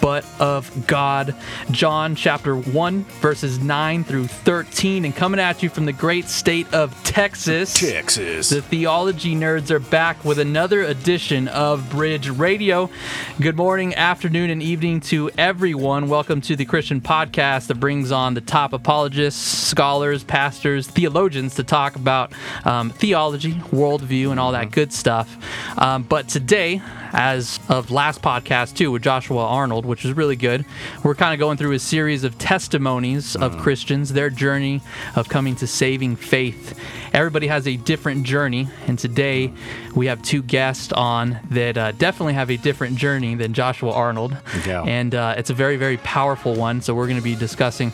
but of God. John chapter 1, verses 9 through 13. And coming at you from the great state of Texas. Texas. The theology nerds are back with another edition of Bridge Radio. Good morning, afternoon, and evening to everyone. Welcome to the Christian podcast that brings on the top apologists, scholars, pastors, theologians to talk about um, theology, worldview, and all that good stuff. Um, but today, as of last podcast too with Joshua Arnold, which is really good. We're kind of going through a series of testimonies of Christians, their journey of coming to saving faith. Everybody has a different journey, and today we have two guests on that uh, definitely have a different journey than Joshua Arnold, Yeah. and uh, it's a very very powerful one. So we're going to be discussing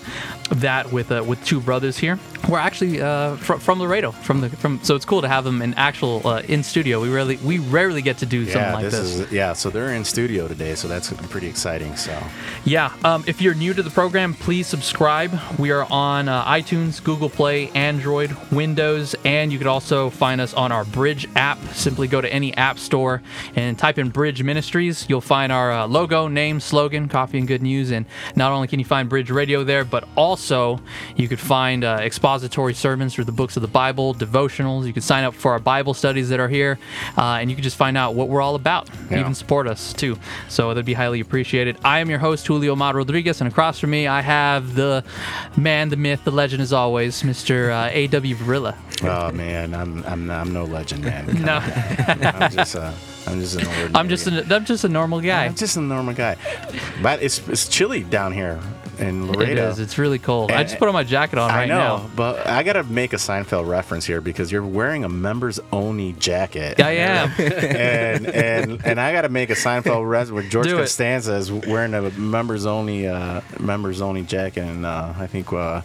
that with uh, with two brothers here. We're actually uh, fr- from Laredo, from the from. So it's cool to have them in actual uh, in studio. We rarely we rarely get to do something like this, this. Is yeah. So they're in studio today, so that's pretty exciting. So Yeah. Um, if you're new to the program, please subscribe. We are on uh, iTunes, Google Play, Android, Windows, and you can also find us on our Bridge app. Simply go to any app store and type in Bridge Ministries. You'll find our uh, logo, name, slogan, coffee and good news. And not only can you find Bridge Radio there, but also you could find uh, expository sermons through the books of the Bible, devotionals. You can sign up for our Bible studies that are here, uh, and you can just find out what we're all about. Yeah. Even support us too. So that'd be highly appreciated. I am your host, Julio Mad Rodriguez, and across from me, I have the man, the myth, the legend, as always, Mr. Uh, A.W. Varilla. oh man, I'm I'm I'm no legend, man. No. I'm just a I'm just an ordinary. I'm just a, I'm just a normal guy. I'm just a normal guy. But it's it's chilly down here in It Laredo. is. It's really cold. I just put on my jacket on right I know, now. but I gotta make a Seinfeld reference here because you're wearing a members only jacket. I am. and and and I got to make a Seinfeld reference where George Do. Costanza is wearing a members only uh, members only jacket, and uh, I think uh,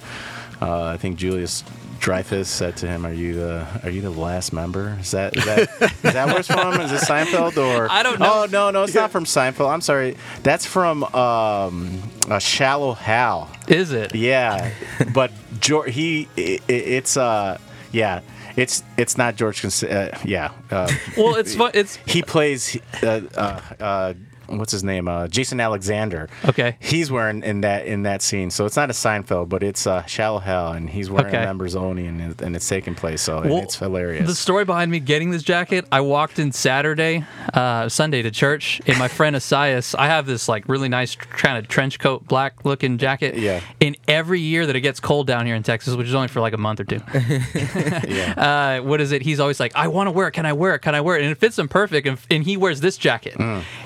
uh, I think Julius Dreyfus said to him, "Are you the Are you the last member? Is that is that is that where it's from? Is it Seinfeld or I don't know. Oh no, no, it's not from Seinfeld. I'm sorry, that's from um, uh, Shallow Hal. Is it? Yeah, but George, he i i it's uh yeah. It's it's not George. Cons- Uh, yeah, uh, Well, it's fun. It's he plays uh, uh, uh, what's his name uh, jason alexander Okay. he's wearing in that in that scene so it's not a seinfeld but it's uh, Shallow Hal and he's wearing Okay. members only and, and it's taking place so Well, it's hilarious The story behind me getting this jacket, I walked in Saturday, uh, Sunday to church, and my friend Asias, I have this like really nice kind of trench coat, black looking jacket. Yeah. And every year that it gets cold down here in Texas, which is only for like a month or two, yeah uh, what is it? He's always like, I want to wear it. Can I wear it? Can I wear it? And it fits him perfect. And, and he wears this jacket.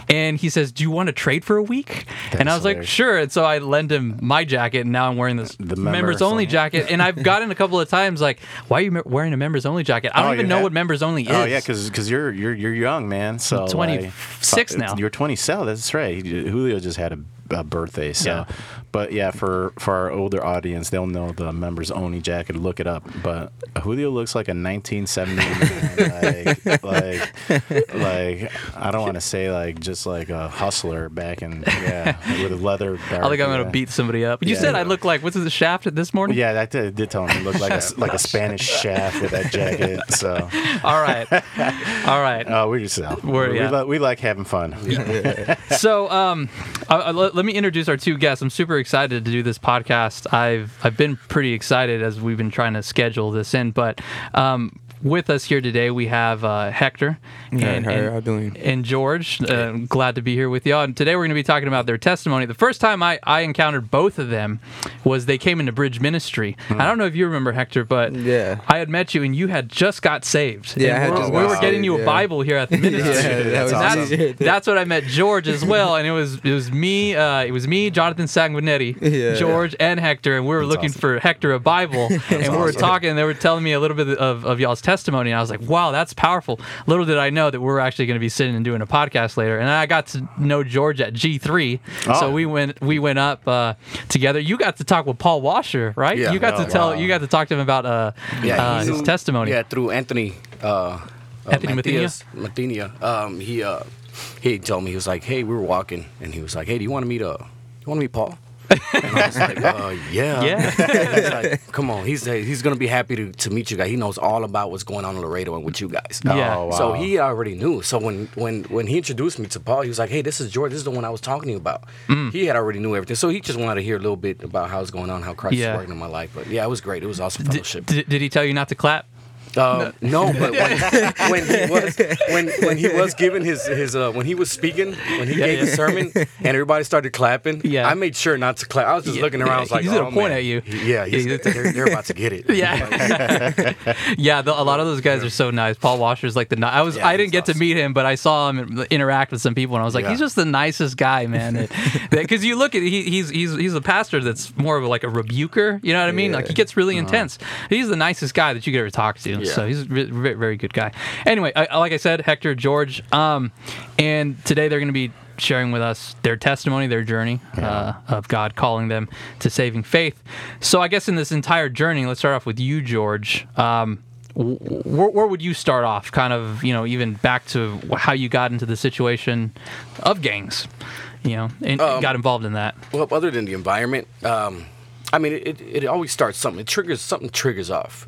And he says, Do you want to trade for a week? and I That's was like. Sure. And so I lend him my jacket, and now I'm wearing this The members only jacket. And I've gotten a couple of times like, Why are you wearing a members only jacket? I don't Oh, even know have- what members only oh, is. Oh yeah, because you're you're you're young, man. So I'm 26 like, now. You're 27. That's right. Julio just had a, a birthday. So, Yeah. But yeah, for for our older audience, they'll know the members only jacket. Look it up. But Julio looks like a 1970 like like like I don't want to say like just like a hustler back in yeah with a leather. I think I'm gonna beat somebody up. You Yeah. said I look like what's the shaft this morning? Yeah, that did, did tell him he looked like a like a Spanish shaft with that jacket. So, All right. All right. oh, we just uh, We're- we, yeah. li- we like having fun. so um I, I- let, let me introduce our two guests i'm super excited to do this podcast. I've i've been pretty excited as we've been trying to schedule this in but um with us here today we have uh, hector Hey, how y'all doing? and george uh, glad to be here with y'all and today we're going to be talking about their testimony the first time I, I encountered both of them was they came into bridge ministry i don't know if you remember hector but Yeah. i had met you and you had just got saved Yeah, And I had we're- we got were getting saved, you a yeah. bible here at the ministry Yeah, that that's, awesome. that's what I met George as well, and it was it was me, uh, it was me, Jonathan Sanguinetti. George, and Hector, and we were looking awesome. for Hector a Bible, and we were awesome. talking, and they were telling me a little bit of, of y'all's testimony, and I was like, wow, that's powerful. Little did I know that we are actually going to be sitting and doing a podcast later. And I got to know George at G3, Oh. so we went we went up uh, together. You got to talk with Paul Washer, right? Yeah. You got to Oh, tell wow. you got to talk to him about uh, uh, he- his testimony. Yeah, through Anthony. Uh, uh, Anthony Matias- Mathenia. Um, he uh, he told me he was like, hey, we were walking, and he was like, hey, do you want to meet uh, you want to meet Paul? And I was like, uh, yeah. Yeah. Like, come on. He's he's gonna be happy to, to meet you guys. He knows all about what's going on in Laredo and with you guys. Yeah. Oh, wow. So he already knew. So when when when he introduced me to Paul, he was like, "Hey, this is George. This is the one I was talking to you about." Mm. He had already knew everything. So he just wanted to hear a little bit about how it's going on, how Christ Yeah. is working in my life. But yeah, it was great. It was awesome Did, fellowship. did, did he tell you not to clap? Uh, no, but when, when he was when when he was giving his his uh, when he was speaking when he Yeah, gave yeah. his sermon and everybody started clapping, Yeah. I made sure not to clap. I was just Yeah, looking around. I was like, he's gonna oh, point man. at you. Yeah, he's they're they're about to get it. Yeah, yeah. The, a lot of those guys are so nice. Paul Washer's like the. I was. I didn't get to meet him, but I saw him interact with some people, and I was like, he's just the nicest guy, man. Because you look at he, he's he's he's a pastor that's more of like a rebuker. You know what I mean? Like he gets really intense. He's the nicest guy that you could ever talk to. Yeah. So he's a very, very good guy. Anyway, I, like I said, Hector George, um, and today they're going to be sharing with us their testimony, their journey uh, of God calling them to saving faith. So I guess in this entire journey, let's start off with you, George. Um, wh- where, where would you start off? Kind of, you know, even back to how you got into the situation of gangs, you know, and got involved in that. Well, other than the environment, um, I mean, it, it, it always starts something. It triggers something triggers off.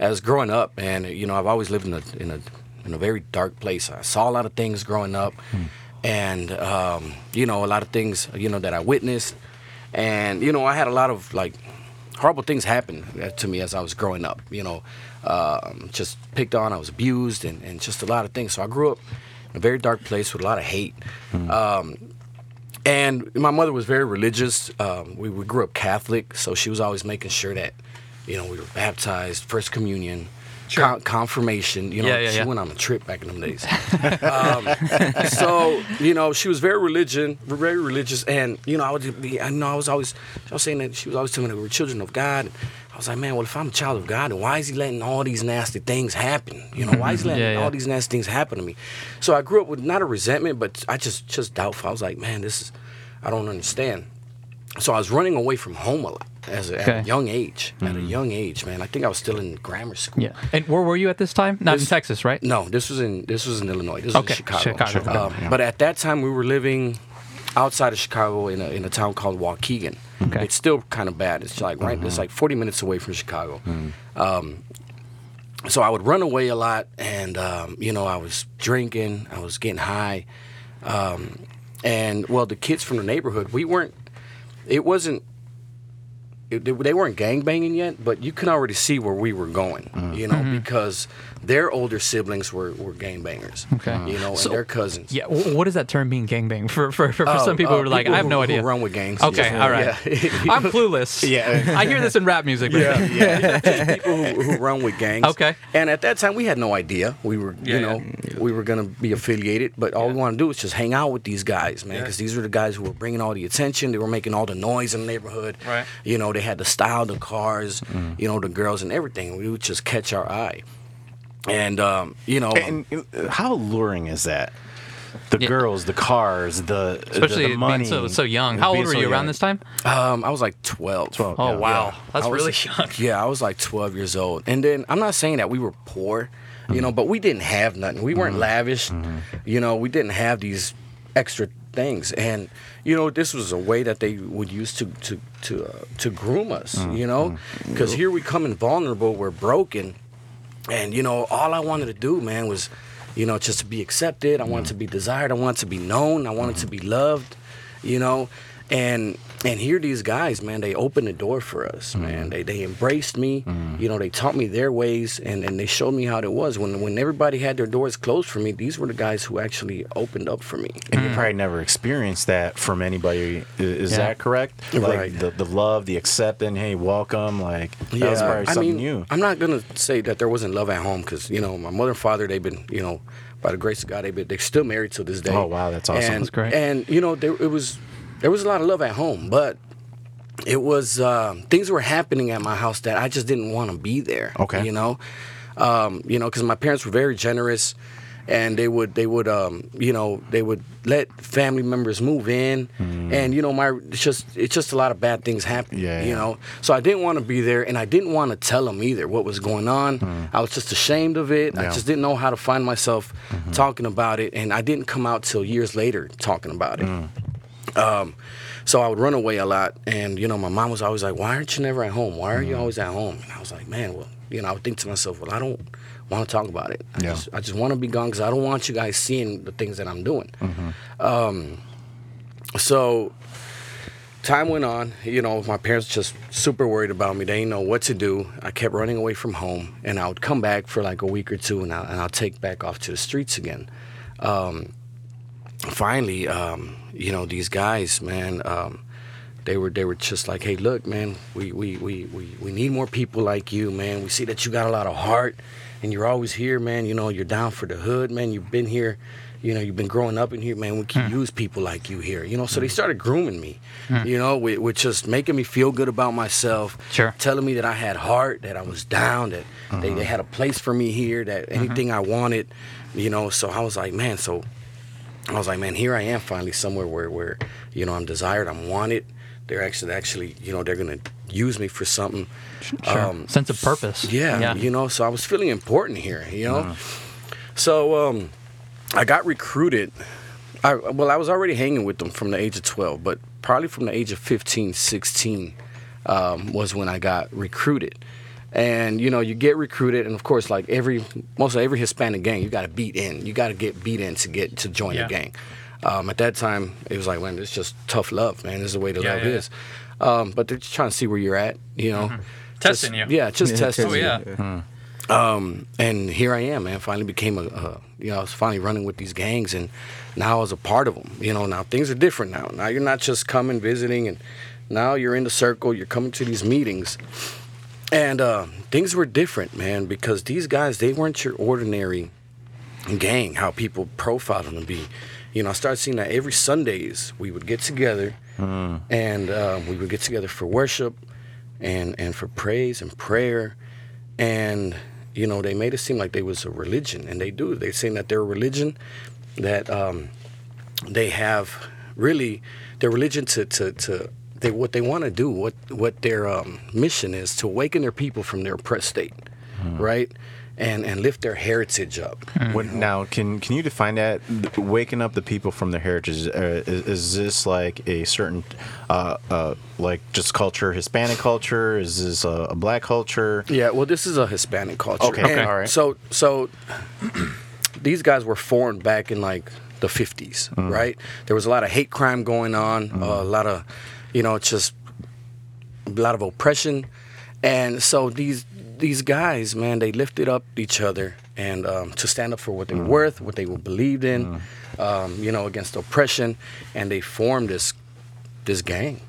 As growing up, and you know, I've always lived in a in a in a very dark place. I saw a lot of things growing up, and um, you know, a lot of things you know that I witnessed, and you know, I had a lot of like horrible things happen uh, to me as I was growing up. You know, um, just picked on, I was abused, and, and just a lot of things. So I grew up in a very dark place with a lot of hate. Um, and my mother was very religious. Um, we, we grew up Catholic, so she was always making sure that, you know, we were baptized, first communion, con- confirmation. You know, Yeah, yeah, she yeah. went on a trip back in them days. um, so you know, she was very religion, very religious, and you know, I would be, I know, I was always, I was saying that she was always telling me that we were children of God. I was like, man, well, if I'm a child of God, then why is He letting all these nasty things happen? You know, why is He letting Yeah, yeah. all these nasty things happen to me? So I grew up with not a resentment, but I just just doubtful. I was like, man, this is, I don't understand. So I was running away from home a lot as a, at a young age. At a young age, man. I think I was still in grammar school. Yeah. And where were you at this time? Not in Texas, right? No, this was in this was in Illinois. This Okay, was in Chicago. Chicago. Um, But at that time, we were living outside of Chicago in a, in a town called Waukegan. Okay. It's still kind of bad. It's like right. It's like 40 minutes away from Chicago. Um, so I would run away a lot, and um, you know I was drinking. I was getting high, um, and well, the kids from the neighborhood, we weren't. It wasn't it, they, they weren't gang banging yet, but you can already see where we were going, Mm. you know, Mm-hmm. because their older siblings were, were gangbangers, Okay. you know, So- and their cousins. Yeah. What does that term mean, gangbang? For for, for, for Oh, some people uh, who are like, people I have who- no who idea. run with gangs. Okay, Yeah. all right. Yeah. I'm clueless. Yeah. I hear this in rap music. But yeah, yeah. people who, who run with gangs. Okay. And at that time, we had no idea. We were, Yeah, you know, we were gonna be affiliated, but all we wanted to do was just hang out with these guys, man, because these were the guys who were bringing all the attention. They were making all the noise in the neighborhood. Right. You know, they had the style, the cars, you know, the girls and everything. We would just catch our eye. And um, you know, And how alluring is that? The Yeah. girls, the cars, the Especially the, the being money. so so young. How being old were so you around young. this time? um, I was like 12. 12. Oh Yeah. wow, that's I was- really young. Yeah, I was like 12 years old. And then I'm not saying that we were poor, you know, but we didn't have nothing. We weren't lavish. You know, we didn't have these extra things. And you know, this was a way that they would use to to to uh, to groom us, you know? Cuz here we come in vulnerable, we're broken. And you know, all I wanted to do, man, was you know, just to be accepted. I wanted mm-hmm. to be desired. I wanted to be known. I wanted to mm-hmm. be loved, you know. And and here these guys, man, they opened the door for us, mm. man. They they embraced me. Mm. You know, they taught me their ways and, and they showed me how it was. When when everybody had their doors closed for me, these were the guys who actually opened up for me. And you probably never experienced that from anybody. Is Yeah. that correct? Like Right. the, the love, the accepting, hey, welcome. Like that was probably I mean, new i'm not gonna say that there wasn't love at home because you know my mother and father they've been you know by the grace of God they've been they're still married to this day. Oh, wow, that's awesome. And, That's great. And you know there it was there was a lot of love at home, but it was uh, things were happening at my house that I just didn't want to be there. Okay. you know. Um, you know, because my parents were very generous, and they would they would um, you know they would let family members move in, and you know my it's just it's just a lot of bad things happen. Yeah, you know, so I didn't want to be there, and I didn't want to tell them either what was going on. I was just ashamed of it. I just didn't know how to find myself talking about it, and I didn't come out till years later talking about it. Um, so I would run away a lot, and you know, my mom was always like, "Why aren't you never at home? Why are you always at home?" And I was like, "Man, well, you know," I would think to myself, "Well, I don't want to talk about it. I Yeah. just, I just want to be gone because I don't want you guys seeing the things that I'm doing." Um, so time went on. You know, my parents just super worried about me. They didn't know what to do. I kept running away from home, and I would come back for like a week or two, and, I'll, and I'll take back off to the streets again. Um, finally, um, you know, these guys, man, um, they were they were just like, hey, look, man, we, we, we, we, we need more people like you, man. We see that you got a lot of heart, and you're always here, man. You know, you're down for the hood, man. You've been here. You know, you've been growing up in here, man. We can hmm. use people like you here. You know, so they hmm. started grooming me. Hmm. You know, with, with just making me feel good about myself. Sure. Telling me that I had heart, that I was down, that they, they uh-huh. had a place for me here, that uh-huh. anything I wanted. You know, so I was like, man, so I was like, man, here I am finally somewhere where, where you know, I'm desired, I'm wanted. They're actually, actually, you know, they're gonna use me for something. Sure. Sense of purpose. Yeah, Yeah. you know, so I was feeling important here, you know. So um, I got recruited. I, well, I was already hanging with them from the age of 12, but probably from the age of 15, 16 um, was when I got recruited. And you know, you get recruited, and of course, like every most of every Hispanic gang, you got to beat in. You got to get beat in to get to join Yeah. the gang. Um, at that time, it was like, man, it's just tough love, man. This is the way the Yeah, love yeah, yeah. is. Um, but they're just trying to see where you're at, you know. Testing Just- you. Yeah, just testing. Oh you. yeah. Um, and here I am, man. Finally became a, a, you know, I was finally running with these gangs, and now I was a part of them. You know, now things are different now. Now you're not just coming visiting, and now you're in the circle. You're coming to these meetings, and uh, things were different, man, because these guys they weren't your ordinary gang. How people profiled them to be. You know, I started seeing that every Sundays we would get together, and uh, we would get together for worship, and and for praise and prayer, and you know they made it seem like they was a religion and they do they're saying that they're a religion that um, they have really their religion to to, to they what they want to do what what their um, mission is to awaken their people from their oppressed state right and and lift their heritage up What, now, can can you define that? Waking up the people from their heritage. Uh, is, is this like a certain, uh, uh, like just culture, Hispanic culture? Is this a, a black culture? Yeah, well, this is a Hispanic culture. Okay, okay, all right. So, so these guys were formed back in like the 50s, Mm. right? There was a lot of hate crime going on, a lot of, you know, just a lot of oppression, and so these these guys, man, they lifted up each other and um, to stand up for what they Mm. were worth, what they were believed in, um, you know, against oppression, and they formed this this gang,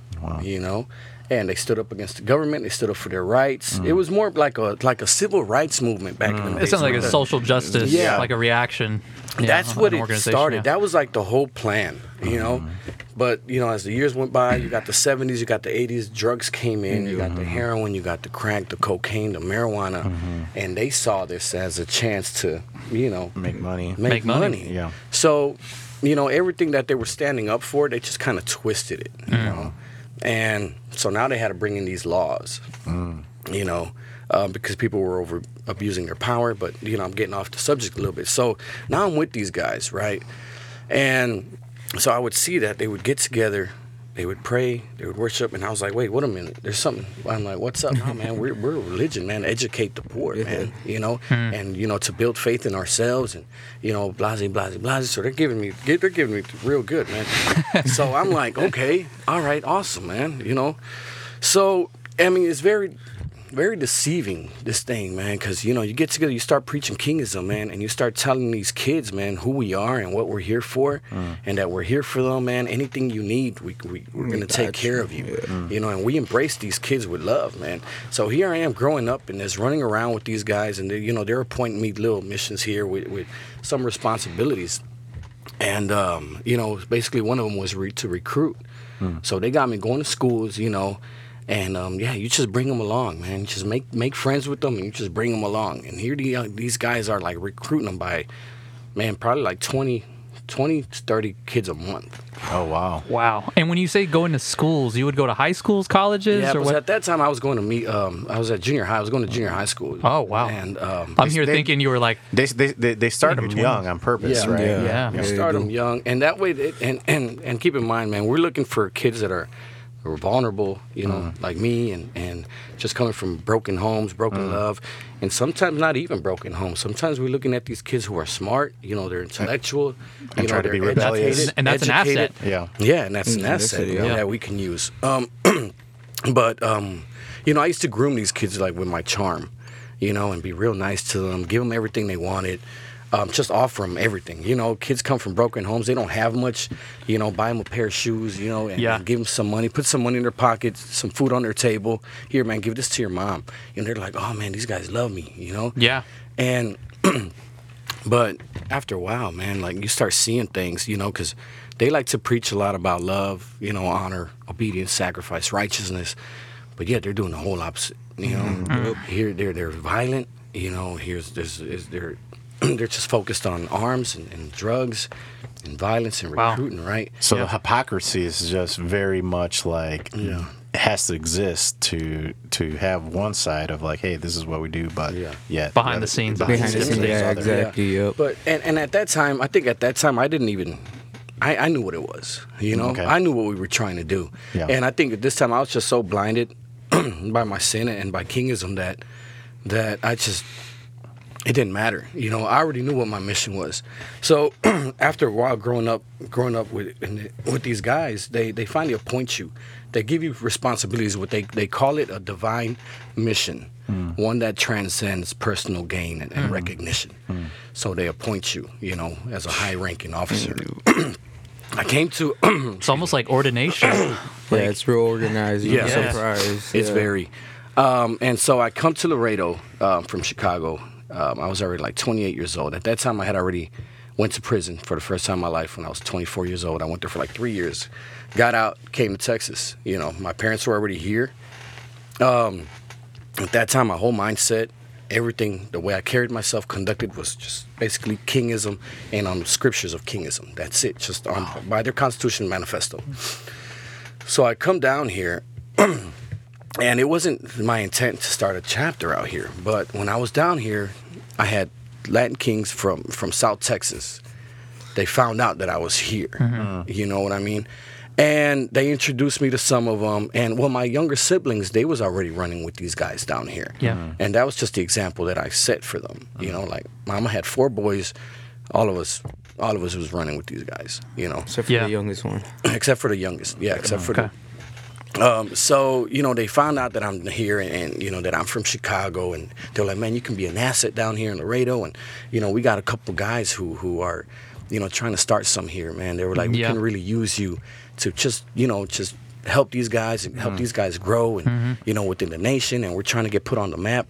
you know, and they stood up against the government. They stood up for their rights. Mm. It was more like a like a civil rights movement back in the mm. day. It days. sounds like a social justice, Yeah. like a reaction. yeah, That's of what it started. yeah. That was like the whole plan, you know. Mm-hmm. But you know, as the years went by, you got the '70s, you got the '80s. Drugs came in. You got the mm-hmm. heroin, you got the crack, the cocaine, the marijuana, mm-hmm. and they saw this as a chance to, you know, Make money. make, Make money. money. Yeah. So, you know, everything that they were standing up for, they just kind of twisted it, you mm. know. And so now they had to bring in these laws, you know, um, because people were over abusing their power. But you know, I'm getting off the subject a little bit. So now I'm with these guys, right? And so I would see that they would get together. They would pray, they would worship, and I was like, "Wait, wait a minute! There's something." I'm like, "What's up, no, man? We're we're a religion, man. Educate the poor, man. You know, hmm. and you know to build faith in ourselves, and you know, blase, blase, blase. So they're giving me, they're giving me real good, man. so I'm like, okay, all right, awesome, man. You know, so I mean, it's very, very deceiving this thing, man. Because you know, you get together, you start preaching kingism, man, and you start telling these kids, man, who we are and what we're here for, and that we're here for them, man. Anything you need, we, we we're gonna take care of you, you know. And we embrace these kids with love, man. So here I am, growing up and this, running around with these guys, and they, you know, they're appointing me little missions here with with some responsibilities and um, you know, basically one of them was re- to recruit. So they got me going to schools, you know, And um, yeah, you just bring them along, man. You just make make friends with them, and you just bring them along. And here the, uh, these guys are like recruiting them by, man, probably like 20, 20, 30 kids a month. Oh wow. Wow. And when you say going to schools, you would go to high schools, colleges, Yeah, or because what? at that time I was going to meet. Um, I was at junior high. I was going to junior high school. Oh, wow. And um, I'm here they- thinking you were like, They they they, they start them your young on purpose, Yeah. right? Yeah. Yeah. You Yeah, start them young, and that way, it, and and and keep in mind, man, we're looking for kids that are, are vulnerable, you know, Mm. like me, and and just coming from broken homes, broken Mm. love, and sometimes not even broken homes. Sometimes we're looking at these kids who are smart, you know, they're intellectual, you And know, try to be rebellious. educated, And that's an asset. Yeah. Yeah, and that's an Mm, that's asset yeah. that we can use. Um, but um, you know, I used to groom these kids like with my charm, you know, and be real nice to them, give them everything they wanted. Um, just offer them everything. You know, kids come from broken homes; they don't have much. You know, buy them a pair of shoes. You know, and, Yeah. and give them some money, put some money in their pockets, some food on their table. Here, man, give this to your mom. And they're like, "Oh man, these guys love me." You know. yeah, And but after a while, man, like you start seeing things, you know, because they like to preach a lot about love, you know, honor, obedience, sacrifice, righteousness. But yet they're doing the whole opposite. You know, here they're they're violent. You know, here's there's is they're they're just focused on arms and, and drugs and violence and Wow. recruiting, right? So Yeah. the hypocrisy is just very much like Yeah. has to exist to to have one side of like, hey, this is what we do, but Yeah. yet Behind the scenes. Behind the scenes, scenes, yeah, other. exactly. Yep. But and, and at that time, I think at that time I didn't even I, I knew what it was. You know, Okay. I knew what we were trying to do. Yeah. And I think at this time I was just so blinded by my sin and by kingism that that I just it didn't matter. You know, I already knew what my mission was. So after a while, growing up, growing up with in with these guys, they they finally appoint you. They give you responsibilities. What they they call it a divine mission, one that transcends personal gain and, and recognition. So they appoint you, you know, as a high-ranking officer. I came to it's almost like ordination. yeah, it's real organized. Yeah. Yeah, surprise. It's yeah. very. Um, and so I come to Laredo um, from Chicago. Um, I was already like 28 years old. At that time, I had already went to prison for the first time in my life when I was 24 years old. I went there for like three years. Got out, came to Texas. You know, my parents were already here. Um, at that time, my whole mindset, everything, the way I carried myself, conducted was just basically kingism and on the scriptures of kingism. That's it, just on by their Constitution manifesto. So I come down here and it wasn't my intent to start a chapter out here but when i was down here i had latin kings from from south texas they found out that i was here mm-hmm. Mm-hmm. you know what i mean and they introduced me to some of them and well my younger siblings they was already running with these guys down here Yeah. Mm-hmm. and that was just the example that i set for them you know like mama had four boys all of us all of us was running with these guys you know Except for Yeah. the youngest one. except for the youngest. Yeah, except for Okay. the. Um, so you know they found out that I'm here and, and you know that I'm from Chicago and they're like, man, you can be an asset down here in Laredo and you know we got a couple guys who who are you know trying to start some here, man. They were like, we Yeah. can really use you to just you know just help these guys and help these guys grow and you know within the nation and we're trying to get put on the map.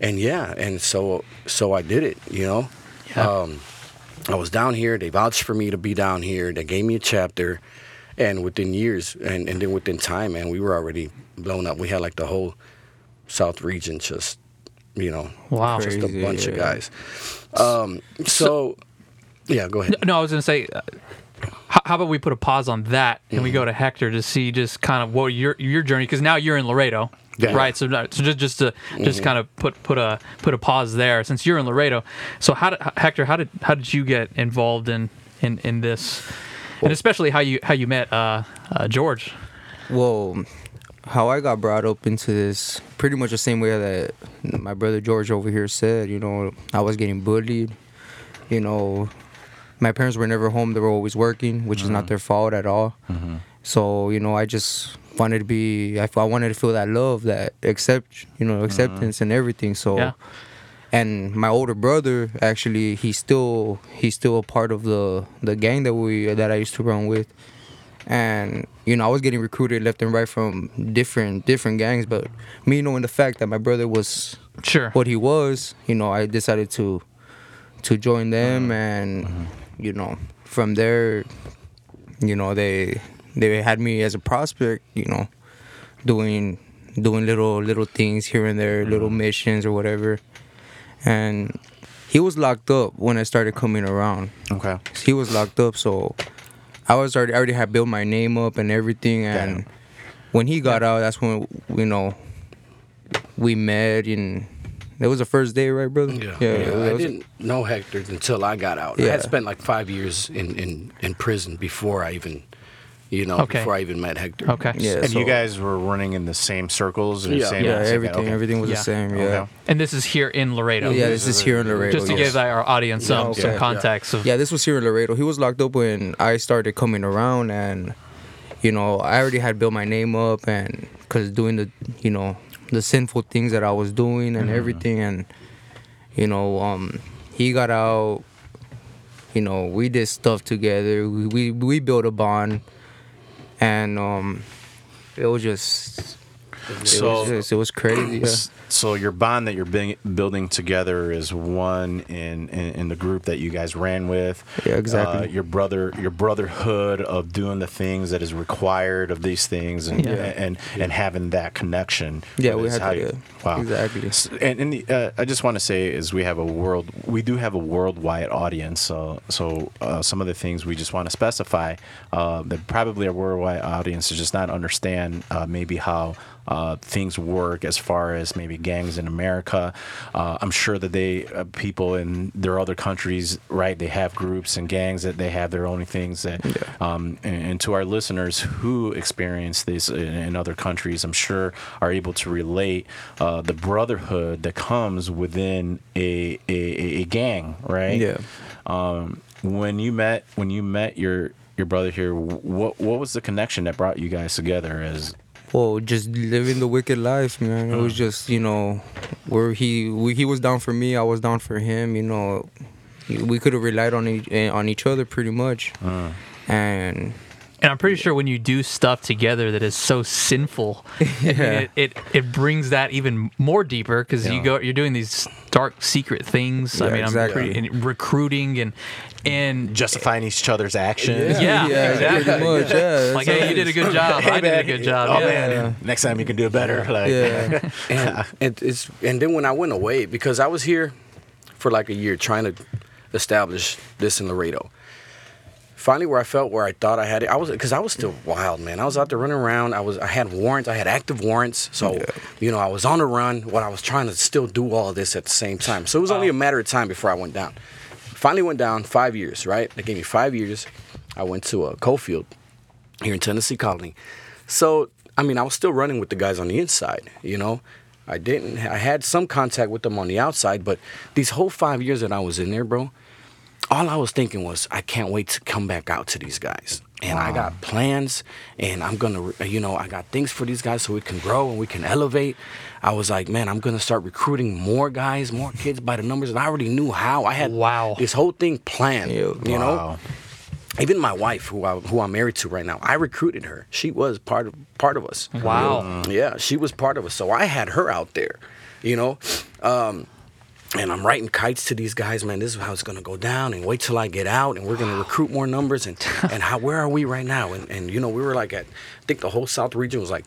And yeah, and so so I did it, you know. Yeah. Um, I was down here. They vouched for me to be down here. They gave me a chapter, and within years, and, and then within time, man, we were already blown up. We had like the whole South region, just you know, Wow. just a Crazy, bunch of guys. Um, so, yeah, go ahead. No, I was gonna say. Uh, how, how about we put a pause on that and we go Mm-hmm. to Hector to see just kind of what your your journey because now you're in Laredo, Yeah. right? So, so just just to Mm-hmm. just kind of put put a put a pause there since you're in Laredo. So how did Hector? How did how did you get involved in in in this, and especially how you how you met uh, uh, George? Well, how I got brought up into this, pretty much the same way that my brother George over here said. You know, I was getting bullied. You know, my parents were never home; they were always working, which is not their fault at all. So you know, I just wanted to be. I, I wanted to feel that love, that accept, you know, acceptance and everything. So. Yeah. And my older brother, actually, he's still he's still a part of the the gang that we that I used to run with and you know I was getting recruited left and right from different different gangs. But me knowing the fact that my brother was Sure. what he was, you know, I decided to to join them, uh-huh. and uh-huh. you know from there, you know they they had me as a prospect, you know. doing doing little little things here and there, little uh-huh. missions or whatever. And he was locked up when I started coming around. Okay. He was locked up, so I was already I already had built my name up and everything. And Damn. when he got out, that's when you know we met and. That was the first day, right, brother? Yeah, it I was- didn't know Hector until I got out. I Yeah. had spent like five years in, in, in prison before I even, you know, Okay. before I even met Hector. Okay. Yeah. And you guys were running in the same circles? Or Yeah. Same, Yeah, same- everything, okay. everything was Yeah. the same. Yeah. Okay. And this is here in Laredo. Yeah, this is here in Laredo. Just to yes. give our audience some, Yeah, some okay. context of Yeah, this was here in Laredo. He was locked up when I started coming around, and you know, I already had built my name up, and because doing the, you know, the sinful things that I was doing and everything, and you know, um, he got out. You know, we did stuff together. We we, we built a bond, and um, it was just. It So- was it was crazy. Yeah. So your bond that you're bing- building together is one in, in in the group that you guys ran with. Yeah, exactly. Uh, your brother, your brotherhood of doing the things that is required of these things, and Yeah. and and having that connection. Yeah, we had to, you- Wow, Exactly. And, and the, uh, I just want to say is we have a world, we do have a worldwide audience. So so uh, some of the things we just want to specify uh, that probably our worldwide audience does just not understand uh, maybe how uh, things work as far as maybe gangs in America. Uh, I'm sure that they uh, people in their other countries, right? They have groups and gangs that they have their own things that. Um, and, and to our listeners who experience this in, in other countries, I'm sure are able to relate uh, the brotherhood that comes within a a, a- a gang, right? Yeah. Um, when you met when you met your your brother here, what what was the connection that brought you guys together? As Well, just living the wicked life, man. It was just, you know, where he we, he was down for me, I was down for him. You know, we could have relied on each, eh, on each other pretty much. And And I'm pretty sure when you do stuff together that is so sinful, I mean, Yeah. it, it it brings that even more deeper because you go you're doing these dark secret things. I mean, exactly. I'm pretty and recruiting and and justifying each other's actions. Yeah, yeah, exactly. pretty much. Yeah, like, hey, you did a good job. I did a good job. Oh yeah. man, next time you can do it better. Like, yeah, and and it's and then when I went away because I was here for like a year trying to establish this in Laredo. Finally, where I felt where I thought I had it, I was because I was still wild, man. I was out there running around. I was I had warrants. I had active warrants. So you know I was on the run. What I was trying to still do all this at the same time. So it was only a matter of time before I went down. Finally went down five years. Right? They gave me five years. I went to uh, a Coffield here in Tennessee Colony. So, I mean, I was still running with the guys on the inside, you know. I didn't, I had some contact with them on the outside, but these whole five years that I was in there, bro, all I was thinking was, I can't wait to come back out to these guys. And I got plans, and I'm gonna, you know, I got things for these guys so we can grow and we can elevate. I was like, man, I'm gonna start recruiting more guys, more kids by the numbers, and I already knew how. I had Wow. this whole thing planned, Yeah. you know even my wife, who I, who I'm married to right now, I recruited her. She was part of part of us. Wow. Yeah, she was part of us. So I had her out there, you know. Um, and I'm writing kites to these guys, man. This is how it's gonna go down, and wait till I get out, and we're gonna recruit more numbers. And and how where are we right now? And and you know we were like at, I think the whole South region was like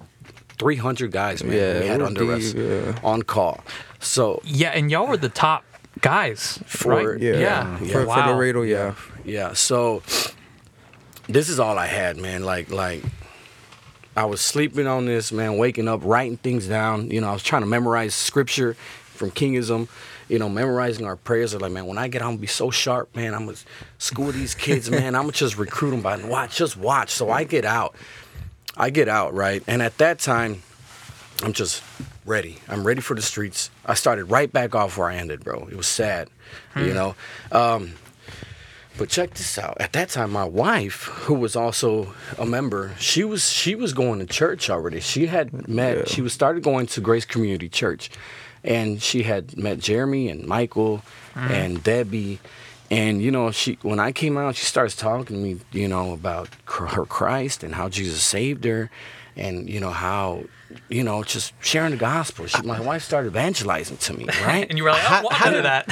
300 guys, man. Yeah, we had we're under us yeah. on call. So Yeah, and y'all were the top guys, For- right? yeah. yeah. For, for Wow. Laredo, yeah. Yeah, so this is all I had, man. Like like I was sleeping on this, man, waking up, writing things down. You know, I was trying to memorize scripture from Kingism, you know, memorizing our prayers. I'm like, man, when I get out, I'm gonna be so sharp, man. I'm gonna school these kids, man. I'm gonna just recruit them by watch, just watch. So I get out. I get out, right? And at that time, I'm just ready. I'm ready for the streets. I started right back off where I ended, bro. It was sad, you know. Um, but check this out. At that time, my wife, who was also a member, she was she was going to church already. She had met. She was started going to Grace Community Church, and she had met Jeremy and Michael and Debbie. And you know, she when I came out, she starts talking to me, you know, about her Christ and how Jesus saved her, and you know how, you know, just sharing the gospel. She, my wife started evangelizing to me, right? And you were like, I How- how did- that.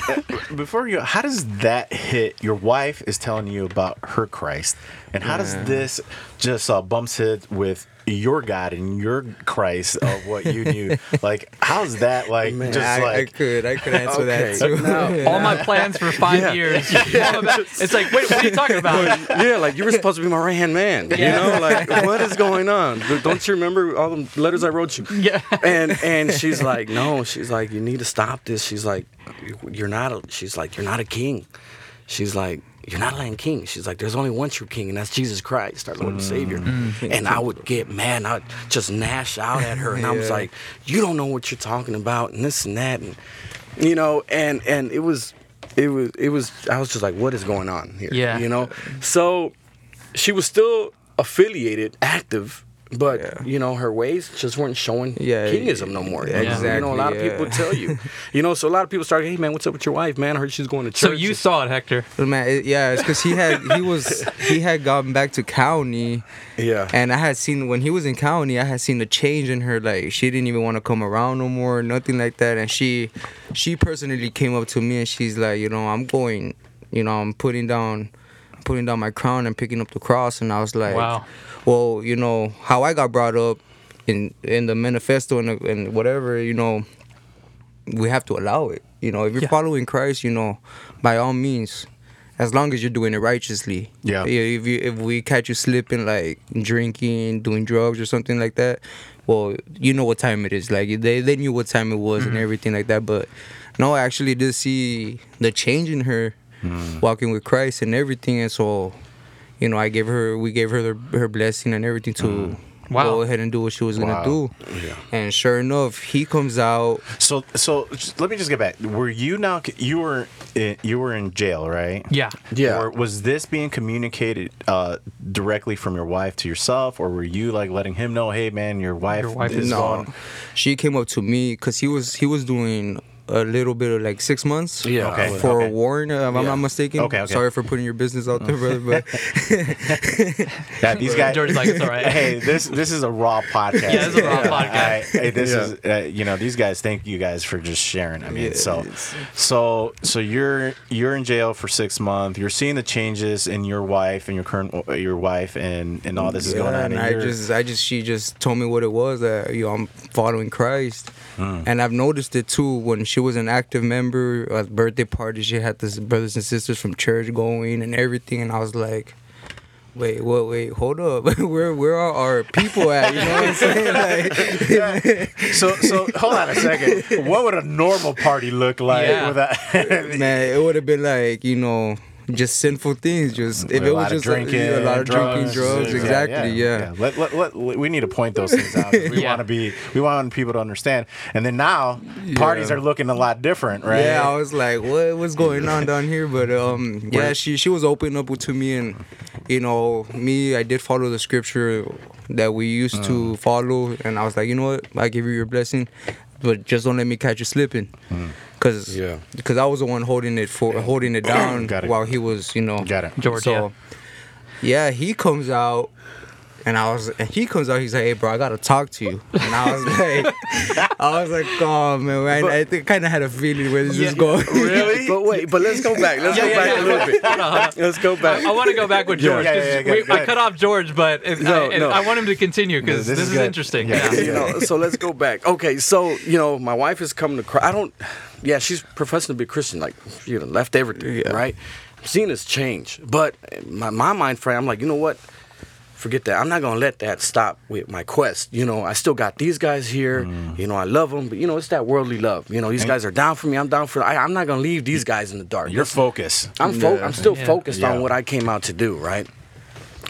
Before you, how does that hit? Your wife is telling you about her Christ, and how does this just uh, bumps it with your God and your Christ of what you knew. like, how's that? Like, Man, just I, like I could, I could answer Okay, that too. now- All my plans for five Yeah. years. It's like, wait, what are you talking about? yeah, like you were supposed to be my right hand man. You know, like what is going on? Don't you remember all the letters I wrote you? Yeah. And and she's like, no. She's like, you need to stop this. She's like, you're not. A, she's like, you're not a king. She's like, you're not Latin King. She's like, there's only one true king, and that's Jesus Christ, our Lord and Savior. Mm. Mm. And I would get mad, and I'd just gnash out at her, and I was like, you don't know what you're talking about, and this and that, and you know, and and it was, it was, it was. I was just like, what is going on here? Yeah. You know, so she was still affiliated, active. But Yeah. you know her ways just weren't showing Yeah, kingism no more. yeah, exactly. You know, a lot of people tell you. You know, so a lot of people start, hey man, what's up with your wife, man? I heard she's going to church. So you saw it, Hector. But man, it, yeah, it's because he had he was he had gotten back to county, yeah, and I had seen when he was in county, I had seen the change in her. Like she didn't even want to come around no more, nothing like that. And she she personally came up to me and she's like, you know, I'm going, you know, I'm putting down, putting down my crown and picking up the cross. And I was like, Wow. well, you know, how I got brought up in in the manifesto and, and whatever, you know, we have to allow it. You know, if you're Yeah. following Christ, you know, by all means, as long as you're doing it righteously. Yeah. If you if we catch you slipping like drinking, doing drugs or something like that, well, you know what time it is. Like they they knew what time it was and mm-hmm. everything like that. But no, I actually did see the change in her Mm. walking with Christ and everything, and so. You know, I gave her, we gave her the, her blessing and everything to mm. Wow. go ahead and do what she was gonna Wow. do. And sure enough, he comes out. So, so let me just get back. Were you now? You were in, you were in jail, right? Yeah. Yeah. Or was this being communicated uh, directly from your wife to yourself, or were you like letting him know, "Hey, man, your wife, Your wife is is no, gone." she came up to me because he was he was doing a little bit of like six months. Yeah. Okay. For okay. Warren, if I'm not mistaken. Okay, okay. Sorry for putting your business out there, brother. But Yeah, these guys. George's like, "It's all right." hey, this this is a raw podcast. Yeah, this is a raw Yeah. podcast. I- hey, this Yeah. is uh, you know these guys. Thank you guys for just sharing. I mean, Yeah, so so so you're you're in jail for six months. You're seeing the changes in your wife and your current your wife and and all this is going on. and and I you're- just, I just, she just told me what it was that you know I'm following Christ, Hmm. and I've noticed it too when she was an active member at birthday parties. She had this brothers and sisters from church going and everything, and I was like. Wait, wait, wait, hold up. where where are our people at? You know what I'm saying? Like, so so hold on a second. What would a normal party look like Yeah. without? man, it would have been like, you know, just sinful things. Just if a it lot was of just like, drinking, yeah, a lot of drinking, drugs, yeah, exactly, yeah. Let, let, let, we need to point those things out. We Yeah. want to be, we want people to understand. And then now, parties are looking a lot different, right? Yeah, I was like, what what's going on down here? But um, yeah, she she was open up to me, and you know, me, I did follow the scripture that we used Uh. to follow, and I was like, you know what, I give you your blessing, but just don't let me catch you slipping, Mm. Cause Yeah. because I was the one holding it for holding it down it. while he was, you know, Got it. George, So, yeah, he comes out. And I was, and he comes out. He's like, "Hey, bro, I gotta talk to you." And I was like, "I was like, oh man, I, I think kind of had a feeling where this Yeah. is going." Really? but wait, but let's go back. Let's Yeah, go yeah, back yeah. a little bit. Hold on, hold on. Let's go back. I want to go back with George. yeah, 'cause yeah, yeah, we- I cut off George, but it, No, I, no. I want him to continue because This this, is is, interesting. Yeah. Yeah. you know, so let's go back. Okay, so you know, my wife is coming to Christ. I don't. Yeah, she's professing to be a Christian. Like you know, left everything. Yeah. Right. I'm seeing this change, but my my mind frame. I'm like, you know what? Forget that. I'm not gonna let that stop with my quest. You know, I still got these guys here. Mm. You know, I love them, but you know, it's that worldly love. You know, these guys are down for me. I'm down for. I, I'm not gonna leave these guys in the dark. Your focus. I'm fo- Yeah. I'm still Yeah. focused Yeah. on what I came out to do, right?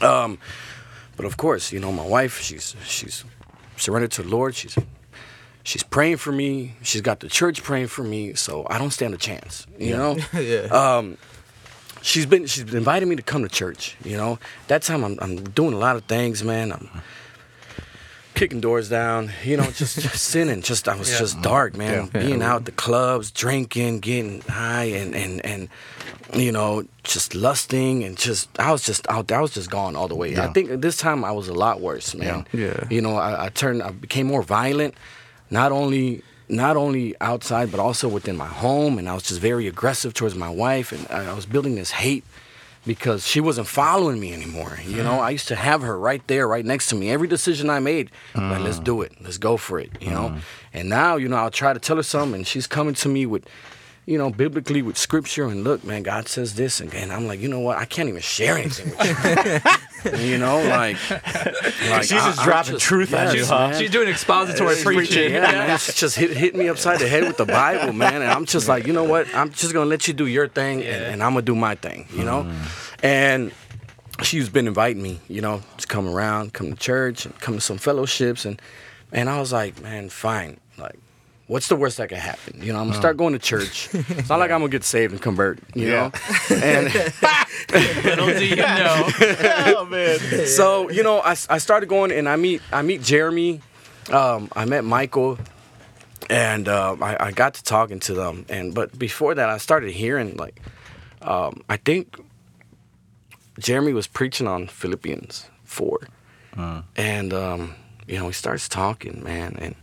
Um, but of course, you know, my wife, she's she's surrendered to the Lord. She's she's praying for me. She's got the church praying for me, so I don't stand a chance. You know. yeah. Um, she's been she's been inviting me to come to church. You know, that time I'm I'm doing a lot of things, man. I'm kicking doors down. You know, just, just sinning. Just I was Yeah. just dark, man. Yeah. Being out at the clubs, drinking, getting high, and and and you know, just lusting and just I was just out. I was just gone all the way. I think this time I was a lot worse, man. Yeah. Yeah. You know, I, I turned. I became more violent. Not only not only outside, but also within my home, and I was just very aggressive towards my wife, and I was building this hate because she wasn't following me anymore. You mm. know, I used to have her right there, right next to me. Every decision I made, like, let's mm. do it, let's go for it. You know, mm. and now you know I'll try to tell her something, and she's coming to me with. You know, biblically with scripture, and look, man, God says this, and, and I'm like, you know what? I can't even share anything with you. you know, like, like She's just I- I'm dropping truth on you, huh? man. She's doing expository She's preaching. Yeah, man. It's just hit, hit me upside the head with the Bible, man. And I'm just like, you know what? I'm just gonna let you do your thing, and, and I'm gonna do my thing, you know. Mm-hmm. And she's been inviting me, you know, to come around, come to church, and come to some fellowships, and and I was like, man, fine, like. What's the worst that could happen? You know, I'm gonna start going to church. It's not like I'm gonna get saved and convert, you Yeah. know. And Little do you know. oh man. so you know, I, I started going and I meet I meet Jeremy, um, I met Michael, and uh, I, I got to talking to them. And but before that, I started hearing like, um, I think Jeremy was preaching on Philippians four, and um, you know he starts talking, man, and he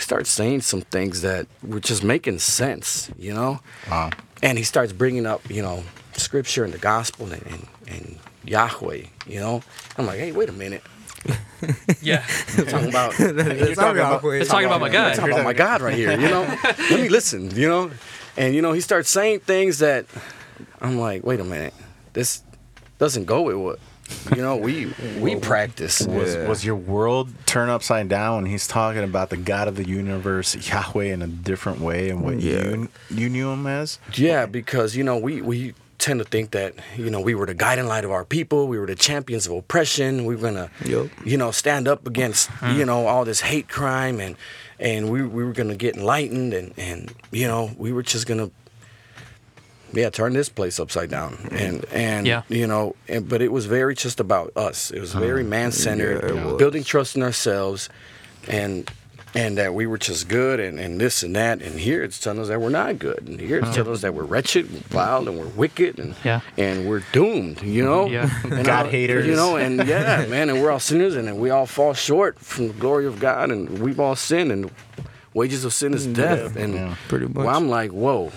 starts saying some things that were just making sense, you know Wow. and he starts bringing up, you know, scripture and the gospel and, and, and Yahweh, you know. I'm like, hey, wait a minute. Yeah. Talking about, That's not about- Yahweh. It's talking about my guy. talking about my God right here, you know. Let me listen, you know. And you know, he starts saying things that I'm like, wait a minute, this doesn't go with what you know we we practice. Was, Yeah. was your world turned upside down when he's talking about the God of the universe, Yahweh, in a different way and what Yeah. you you knew him as? Yeah, because you know we we tend to think that you know we were the guiding light of our people. We were the champions of oppression. We were gonna Yup. you know stand up against hmm. you know all this hate crime and and we we were gonna get enlightened and and you know we were just gonna yeah turn this place upside down and and Yeah. you know and, but it was very just about us. It was very uh-huh. man centered, Yeah, building trust in ourselves and. And that we were just good and, and this and that. And here it's telling us that we're not good. And here it's telling us that we're wretched and vile and we're wicked and Yeah. and we're doomed, you know? Yeah. And God I- haters. You know, and yeah, man, and we're all sinners and we all fall short from the glory of God and we've all sinned and wages of sin is mm-hmm. death. And Yeah. Pretty much. well, I'm like, whoa,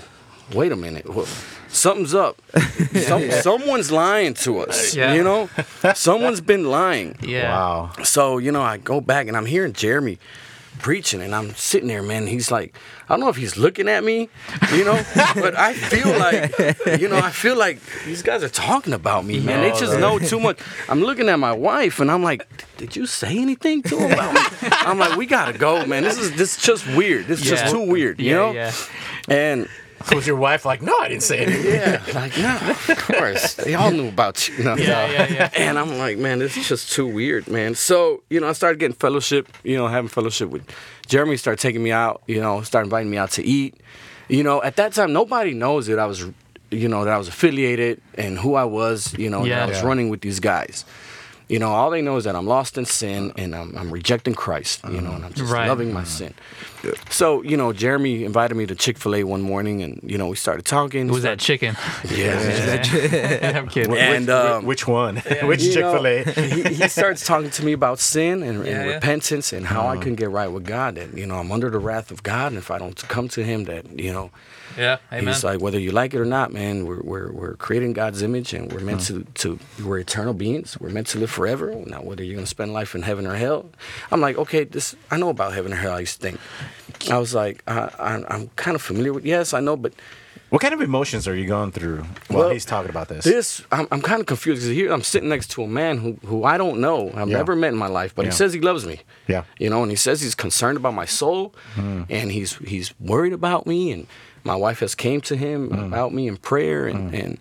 wait a minute. Wha- Something's up. Some, Someone's lying to us. Yeah. You know? Someone's been lying. Yeah. Wow. So, you know, I go back and I'm hearing Jeremy preaching and I'm sitting there, man. He's like, I don't know if he's looking at me, you know, but I feel like, you know, I feel like these guys are talking about me, man. They just know too much. I'm looking at my wife and I'm like, did you say anything to him about me? I'm like, we gotta go, man. This is this is just weird. This is Yeah. just too weird, you Yeah, know? yeah. And So was your wife like, no, I didn't say anything? yeah, like no, of course they all knew about you. No, Yeah, yeah, yeah. And I'm like, man, this is just too weird, man. So you know, I started getting fellowship. You know, having fellowship with Jeremy. Started taking me out. You know, started inviting me out to eat. You know, at that time, nobody knows that I was, you know, that I was affiliated and who I was. You know, that Yeah. I was Yeah. running with these guys. You know, all they know is that I'm lost in sin and I'm, I'm rejecting Christ. You know, and I'm just Right. loving my sin. So you know, Jeremy invited me to Chick Fil A one morning, and you know, we started talking. It was that chicken. Yeah. I'm kidding. And um, Which one? Which Chick fil A? he, he starts talking to me about sin and, and Yeah, yeah. repentance and how I can get right with God. That you know I'm under the wrath of God, and if I don't come to Him, that you know yeah. Amen. He's like whether you like it or not, man. We're we're, we're creating God's image, and we're meant mm-hmm. to to we're eternal beings. We're meant to live forever. Now whether you're gonna spend life in heaven or hell, I'm like okay, this I know about heaven or hell. I used to think. I was like I, I, I'm kind of familiar with. Yes, I know, but What kind of emotions are you going through while Well, he's talking about this? This I'm, I'm kind of confused because here I'm sitting next to a man who who I don't know. I've Yeah. never met in my life, but Yeah. he says he loves me. Yeah. You know, and he says he's concerned about my soul, hmm. and he's he's worried about me, and my wife has came to him hmm. about me in prayer, and hmm. and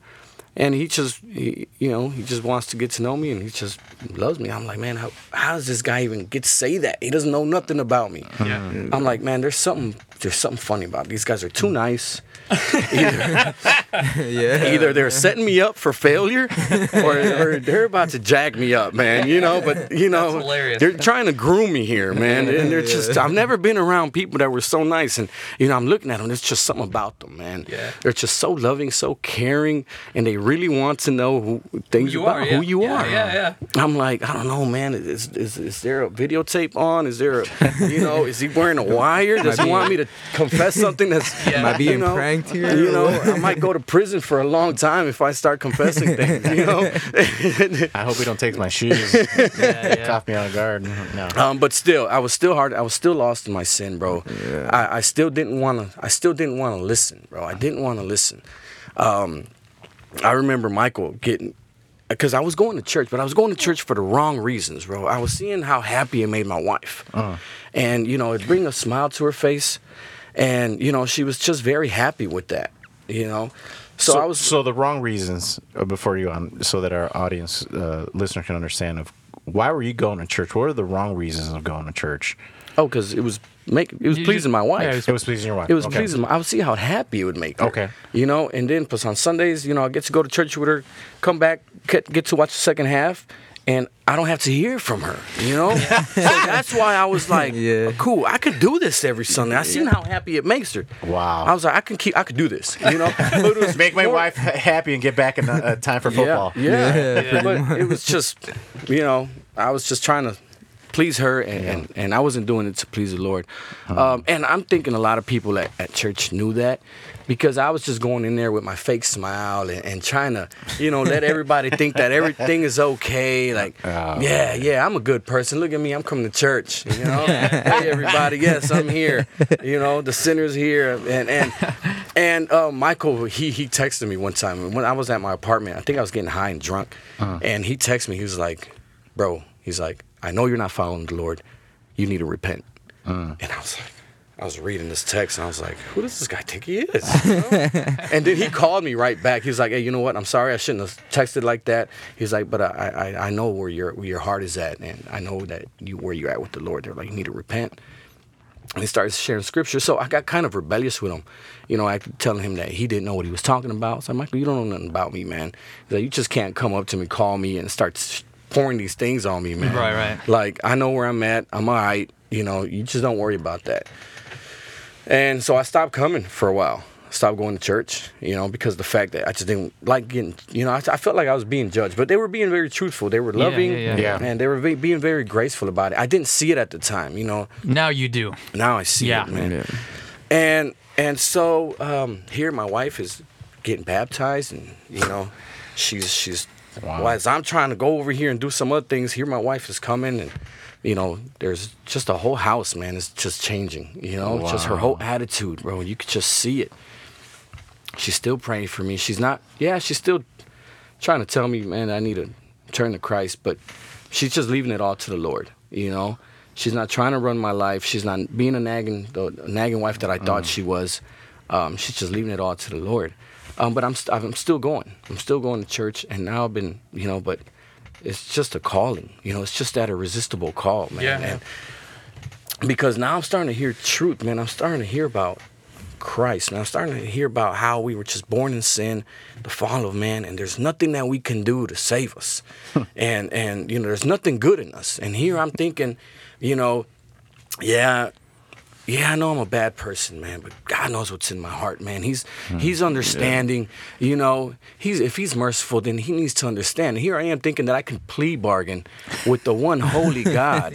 and he just he, you know he just wants to get to know me, and he just loves me. I'm like, man, how how does this guy even get to say that? He doesn't know nothing about me. yeah. I'm like, man, there's something there's something funny about it. these guys. Are too mm. nice. Either, yeah. either they're setting me up for failure or, or they're about to jag me up, man. You know, but you know, they're trying to groom me here, man. And they're just, I've never been around people that were so nice. And, you know, I'm looking at them, there's just something about them, man. Yeah. They're just so loving, so caring, and they really want to know who, things you about are, yeah. who you Yeah, are. yeah, yeah. I'm like, I don't know, man. Is, is, is there a videotape on? Is there a, you know, is he wearing a wire? Does he want me to confess something that's Yeah. Am I you know, pranked here? You know, I might go to prison for a long time if I start confessing things. You know, I hope he don't take my shoes. Yeah, yeah. Caught me on guard. No. um, but still, I was still hard. I was still lost in my sin, bro. Yeah. I, I still didn't want to. I still didn't want to listen, bro. I didn't want to listen. Um, I remember Michael getting. Because I was going to church, but I was going to church for the wrong reasons, bro. I was seeing how happy it made my wife, and you know, it bring a smile to her face, and you know, she was just very happy with that, you know. So, I was so the wrong reasons uh, before you on so that our audience uh, listener can understand of why were you going to church? What are the wrong reasons of going to church? oh, because it was make it was You pleasing just- my wife. yeah, it was- It was pleasing your wife. It was Okay. pleasing. I would see how happy it would make her. Okay. You know, and then plus on Sundays, you know, I get to go to church with her, come back, get, get to watch the second half, and I don't have to hear from her. You know, so that's why I was like, Yeah. cool. I could do this every Sunday. I seen how happy it makes her. Wow. I was like, I can keep. I could do this. You know, But it was Make my more- wife happy and get back in uh, time for football. Yeah, yeah. Yeah, but it was just, you know, I was just trying to please her, and, and, and I wasn't doing it to please the Lord. Um, and I'm thinking a lot of people at, at church knew that because I was just going in there with my fake smile and, and trying to, you know, let everybody think that everything is okay. Like, Oh. yeah, yeah, I'm a good person. Look at me, I'm coming to church. You know, hey everybody, yes, I'm here. You know, the sinner's here, and and and uh, Michael, he he texted me one time when I was at my apartment. I think I was getting high and drunk, and he texted me. He was like, "Bro," he's like, "I know you're not following the Lord. You need to repent." Mm. And I was like. I was reading this text and I was like, "Who does this guy think he is?" You know? and then he called me right back. He was like, "Hey, you know what? I'm sorry. I shouldn't have texted like that." He's like, "But I, I, I know where your where your heart is at, and I know that you where you're at with the Lord. They're like, you need to repent." And he started sharing scripture. So I got kind of rebellious with him. You know, I telling him that he didn't know what he was talking about. So I'm like, Michael, you don't know nothing about me, man. He's like, you just can't come up to me, call me, and start pouring these things on me, man. Right, right. Like, I know where I'm at. I'm all right. You know, you just don't worry about that. And so I stopped coming for a while. Stopped going to church, you know, because the fact that I just didn't like getting, you know, I, I felt like I was being judged, but they were being very truthful. They were loving, yeah, yeah. Yeah. and they were ve- being very graceful about it. I didn't see it at the time, you know. Now you do. Now I see Yeah. it, man. Yeah. And and so um, here, my wife is getting baptized, and you know, she's she's. Wow. Well, as I'm trying to go over here and do some other things, here my wife is coming, and you know, there's just a whole house, man, is just changing. You know, just her whole attitude, bro. You could just see it. She's still praying for me. She's not. Yeah, she's still trying to tell me, man, I need to turn to Christ, but she's just leaving it all to the Lord. You know, she's not trying to run my life. She's not being a nagging, the nagging wife that I thought she was. Um, she's just leaving it all to the Lord. Um, but I'm, st- I'm still going. I'm still going to church, and now I've been, you know, but it's just a calling. You know, it's just that irresistible call, man. Yeah. And because now I'm starting to hear truth, man. I'm starting to hear about Christ. Man, I'm starting to hear about how we were just born in sin, the fall of man, and there's nothing that we can do to save us. and and you know, there's nothing good in us. And here I'm thinking, you know, yeah, yeah, I know I'm a bad person, man, but God knows what's in my heart, man. He's hmm. He's understanding. You know, He's if He's merciful, then He needs to understand. Here I am thinking that I can plea bargain with the one holy God.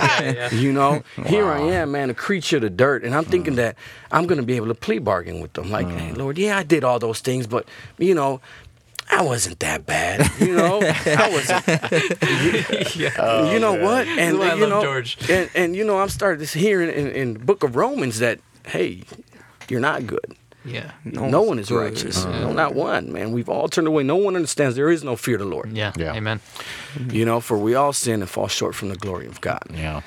You know, here I am, man, a creature of the dirt, and I'm hmm. thinking that I'm gonna be able to plea bargain with them. Like, hmm. hey, Lord, yeah, I did all those things, but you know. I wasn't that bad, you know. I wasn't you know what? And why I you love know, George. and and you know, I'm starting to hear in, in, in the Book of Romans that hey, you're not good. Yeah. No, one is good. righteous. No, not one. Man, we've all turned away. No one understands. There is no fear of the Lord. Yeah. Yeah. Amen. You know, for we all sin and fall short from the glory of God. Yeah.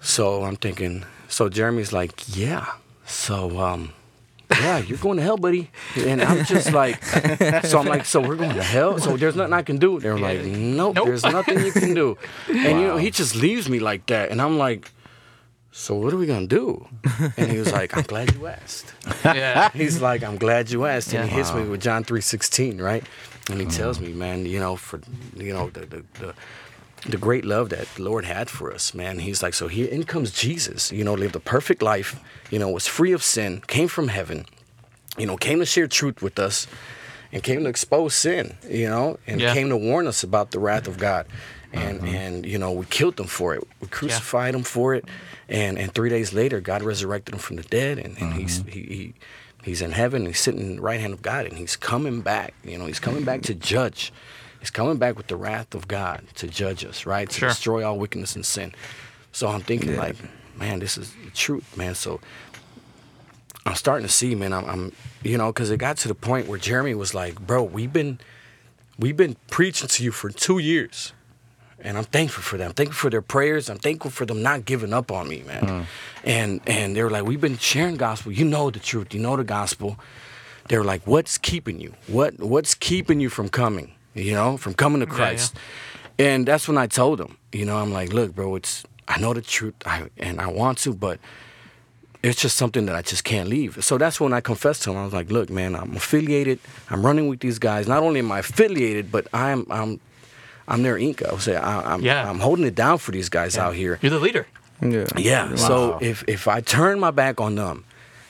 So I'm thinking. So Jeremy's like, yeah. So um, yeah, you're going to hell, buddy. And I'm just like, so I'm like, so we're going to hell. So there's nothing I can do. They're like, nope, Nope. there's nothing you can do. And you know, he just leaves me like that, and I'm like, so what are we gonna do? And he was like, I'm glad you asked. Yeah. He's like, I'm glad you asked, and he Yeah. hits me with John three sixteen, right? And he tells me, man, you know, for you know the the, the the great love that the Lord had for us, man. He's like, so here in comes Jesus, you know, lived a perfect life, you know, was free of sin, came from heaven, you know, came to share truth with us, and came to expose sin, you know, and Yeah. came to warn us about the wrath of God. and uh-huh. and you know we killed them for it. We crucified him for it, and and three days later, God resurrected him from the dead, and, and he's mm-hmm. he. he He's in heaven. He's sitting in the right hand of God, and he's coming back. You know, he's coming back to judge. He's coming back with the wrath of God to judge us, right? To Sure. destroy all wickedness and sin. So I'm thinking, Yeah. like, man, this is the truth, man. So I'm starting to see, man. I'm, I'm you know, because it got to the point where Jeremy was like, bro, we've been, we've been preaching to you for two years, and I'm thankful for them. I'm thankful for their prayers. I'm thankful for them not giving up on me, man. Hmm. And and they were like, we've been sharing gospel. You know the truth. You know the gospel. They were like, what's keeping you? What what's keeping you from coming? You know, from coming to Yeah, yeah. Christ. And that's when I told him, you know, I'm like, look, bro, it's I know the truth, I, and I want to, but it's just something that I just can't leave. So that's when I confessed to him. I was like, "Look, man, I'm affiliated. I'm running with these guys. Not only am I affiliated, but I'm I'm I'm their Inca. I would say I, I'm Yeah. I'm holding it down for these guys out here. You're the leader. Yeah. Yeah. So if if I turn my back on them,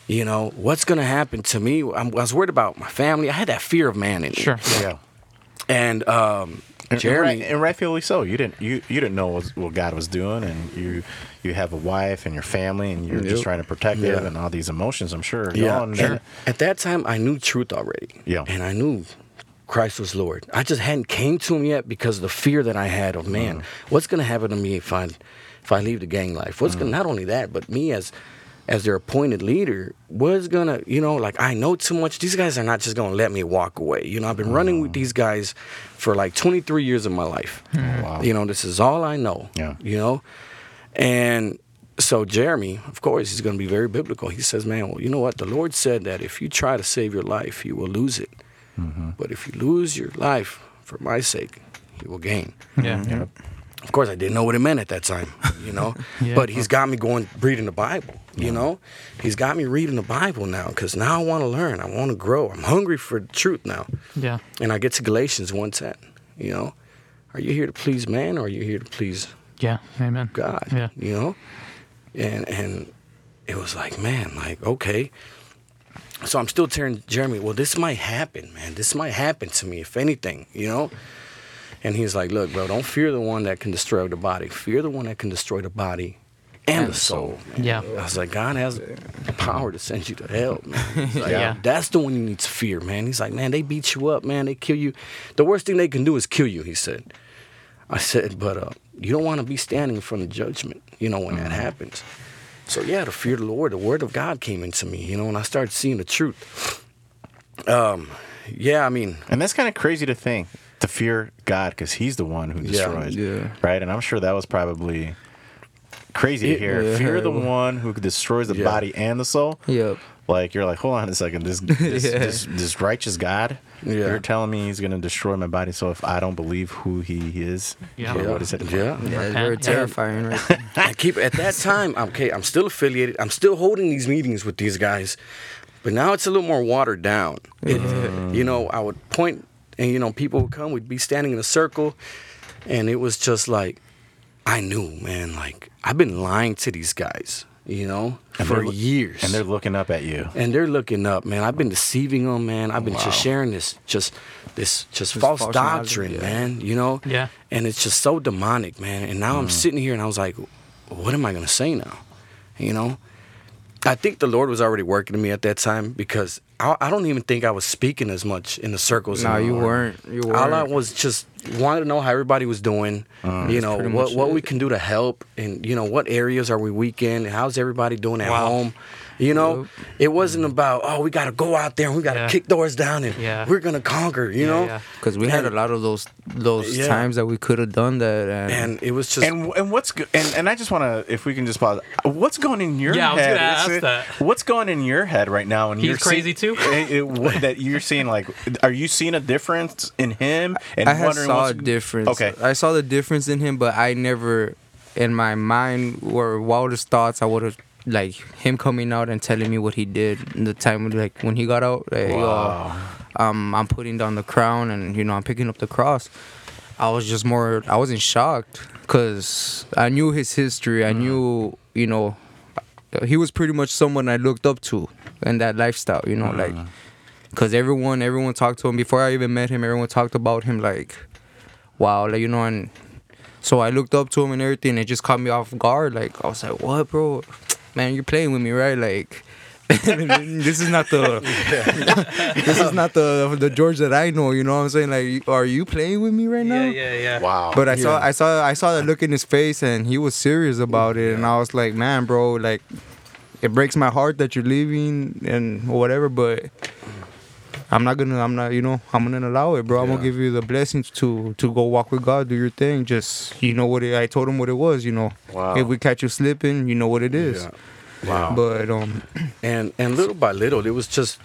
you know what's gonna happen to me? I'm, I was worried about my family. I had that fear of man in me. Sure. Yeah. And um, Jeremy, and, right, and rightfully so. You didn't you you didn't know what, what God was doing, and you you have a wife and your family, and you're just trying to protect Yeah. them and all these emotions. I'm sure. Yeah, and At that time, I knew truth already. Yeah. And I knew Christ was Lord. I just hadn't came to Him yet because of the fear that I had of man. Mm. What's going to happen to me if I if I leave the gang life? What's Mm. going to not only that, but me as as their appointed leader, was gonna you know like I know too much. These guys are not just gonna let me walk away. You know, I've been running with oh. these guys for like 23 years of my life. Hmm. Oh, wow. You know, this is all I know. Yeah. You know, and so Jeremy, of course, he's going to be very biblical. He says, "Man, well, you know what? The Lord said that if you try to save your life, you will lose it. Mm-hmm. But if you lose your life for my sake, you will gain." Yeah. Mm-hmm. Yep. Of course, I didn't know what it meant at that time, you know. Yeah. But he's got me going reading the Bible, you know. He's got me reading the Bible now because now I want to learn. I want to grow. I'm hungry for the truth now. Yeah. And I get to Galatians 1:10, you know. Are you here to please man or are you here to please Yeah. Amen. God. Yeah. You know? And and it was like, man, like, okay. So I'm still telling Jeremy, well, this might happen, man. This might happen to me, if anything, you know? And he's like, look, bro, don't fear the one that can destroy the body. Fear the one that can destroy the body and, the soul. man. Yeah. I was like, God has the power to send you to hell, man. Like, Yeah. That's the one you need to fear, man. He's like, man, they beat you up, man. They kill you. The worst thing they can do is kill you, he said. I said, but uh, you don't want to be standing in front of judgment, you know, when that happens. So yeah, the fear of the Lord, the word of God came into me, you know, and I started seeing the truth. Um, yeah, I mean, And that's kind of crazy to think to fear God because He's the one who destroys, Yeah. right? And I'm sure that was probably crazy to It- hear. yeah. Fear the one who destroys the Yeah. body and the soul. Yep. Like you're like, hold on a second, this this, Yeah. this, this righteous God, Yeah. you're telling me He's gonna destroy my body. So if I don't believe who He is, Yeah. yeah, what is it? yeah. Yeah, it's Repent. very terrifying, right? I keep at that time. Okay, I'm still affiliated. I'm still holding these meetings with these guys, but now it's a little more watered down. It, mm. You know, I would point, and you know, people would come. We'd be standing in a circle, and it was just like, I knew, man. Like I've been lying to these guys, you know, And for they're years, And they're looking up at you. and they're looking up, man. I've been deceiving them, man. I've been Wow. just sharing this, just this, just This false, false doctrine, yeah. man. You know, Yeah. and it's just so demonic, man. And now I'm mm. sitting here, and I was like, what am I gonna say now? You know, I think the Lord was already working in me at that time because I, I don't even think I was speaking as much in the circles. no, you weren't. You weren't. All I was just wanted to know how everybody was doing. Uh, you know what what it. we can do to help, and you know what areas are we weak in, and how's everybody doing at Wow. home. You know, Yep. it wasn't about oh we got to go out there and we got to Yeah. kick doors down and Yeah. we're gonna conquer. You Yeah, know, yeah. Because we had a lot of those those Yeah. times that we could have done that, and, and it was just And and what's go- and and I just want to, if we can just pause, what's going in your head Yeah, I was gonna ask it- that. What's going in your head right now? And He's you're crazy seeing- too? it- it- what- that you're seeing, like, are you seeing a difference in him? And I wondering saw what's- a difference. Okay. I saw the difference in him, but I never, in my mind, or wildest thoughts, I would have like him coming out and telling me what he did in the time like when he got out. Like, Wow. yo, um, I'm putting down the crown and you know I'm picking up the cross. I was just more. I wasn't shocked because I knew his history. I knew you know he was pretty much someone I looked up to in that lifestyle. You know, like because everyone everyone talked to him before I even met him. Everyone talked about him like, wow, like you know, and So I looked up to him and everything. It just caught me off guard. Like I was like, "What, bro? Man, you're playing with me, right? Like." this is not the this is not the the George that I know. You know what I'm saying? Like, are you playing with me right now? Yeah, yeah, yeah. Wow. But I saw I saw I saw the look in his face and he was serious about it and I was like, man, bro, like it breaks my heart that you're leaving and whatever, but I'm not gonna I'm not you know, I'm gonna allow it, bro. I'm gonna give you the blessings to to go walk with God, do your thing. Just you know what it, I told him what it was, you know. Wow. If we catch you slipping, you know what it is. Yeah. Wow. But um and and little by little, it was just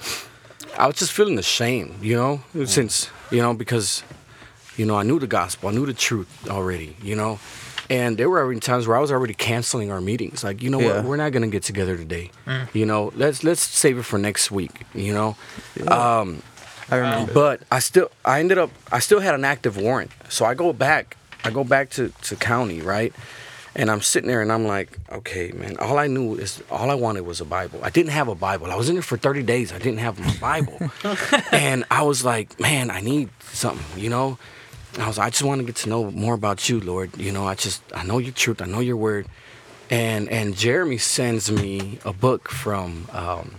I was just feeling ashamed, you know, since you know because you know I knew the gospel, I knew the truth already, you know, and there were already times where I was already canceling our meetings, like you know Yeah. what, we're not gonna get together today, you know, let's let's save it for next week, you know. Um, I remember. but I still I ended up I still had an active warrant. So I go back I go back to, to county, right? And I'm sitting there and I'm like, okay, man, all I knew is all I wanted was a Bible. I didn't have a Bible. I was in there for 30 days. I didn't have my Bible. and I was like, man, I need something, you know? I was I just want to get to know more about you, Lord. You know, I just I know your truth, I know your word. And and Jeremy sends me a book from um,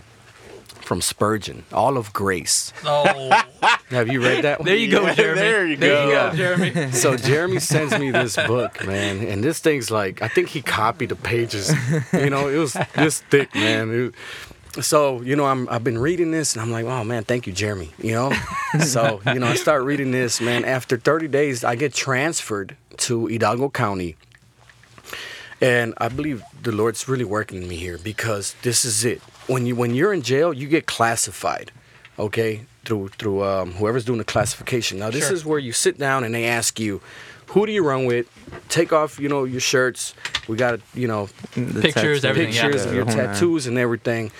from Spurgeon, All of Grace. Oh, Have you read that one? there you go, Yeah, Jeremy. there you There you go. go, Jeremy. So Jeremy sends me this book, man, and this thing's like I think he copied the pages. You know, it was this thick, man. It- so you know, I'm I've been reading this, and I'm like, oh man, thank you, Jeremy. You know, so you know, I start reading this, man. After 30 days, I get transferred to Hidalgo County, and I believe the Lord's really working me here because this is it. When you when you're in jail, you get classified, okay, through through um, whoever's doing the classification. Now this Sure. is where you sit down and they ask you, who do you run with? Take off, you know, your shirts. We got, you know, the Pictures, tattoo- everything, yeah. pictures of your the whole nine. tattoos and everything.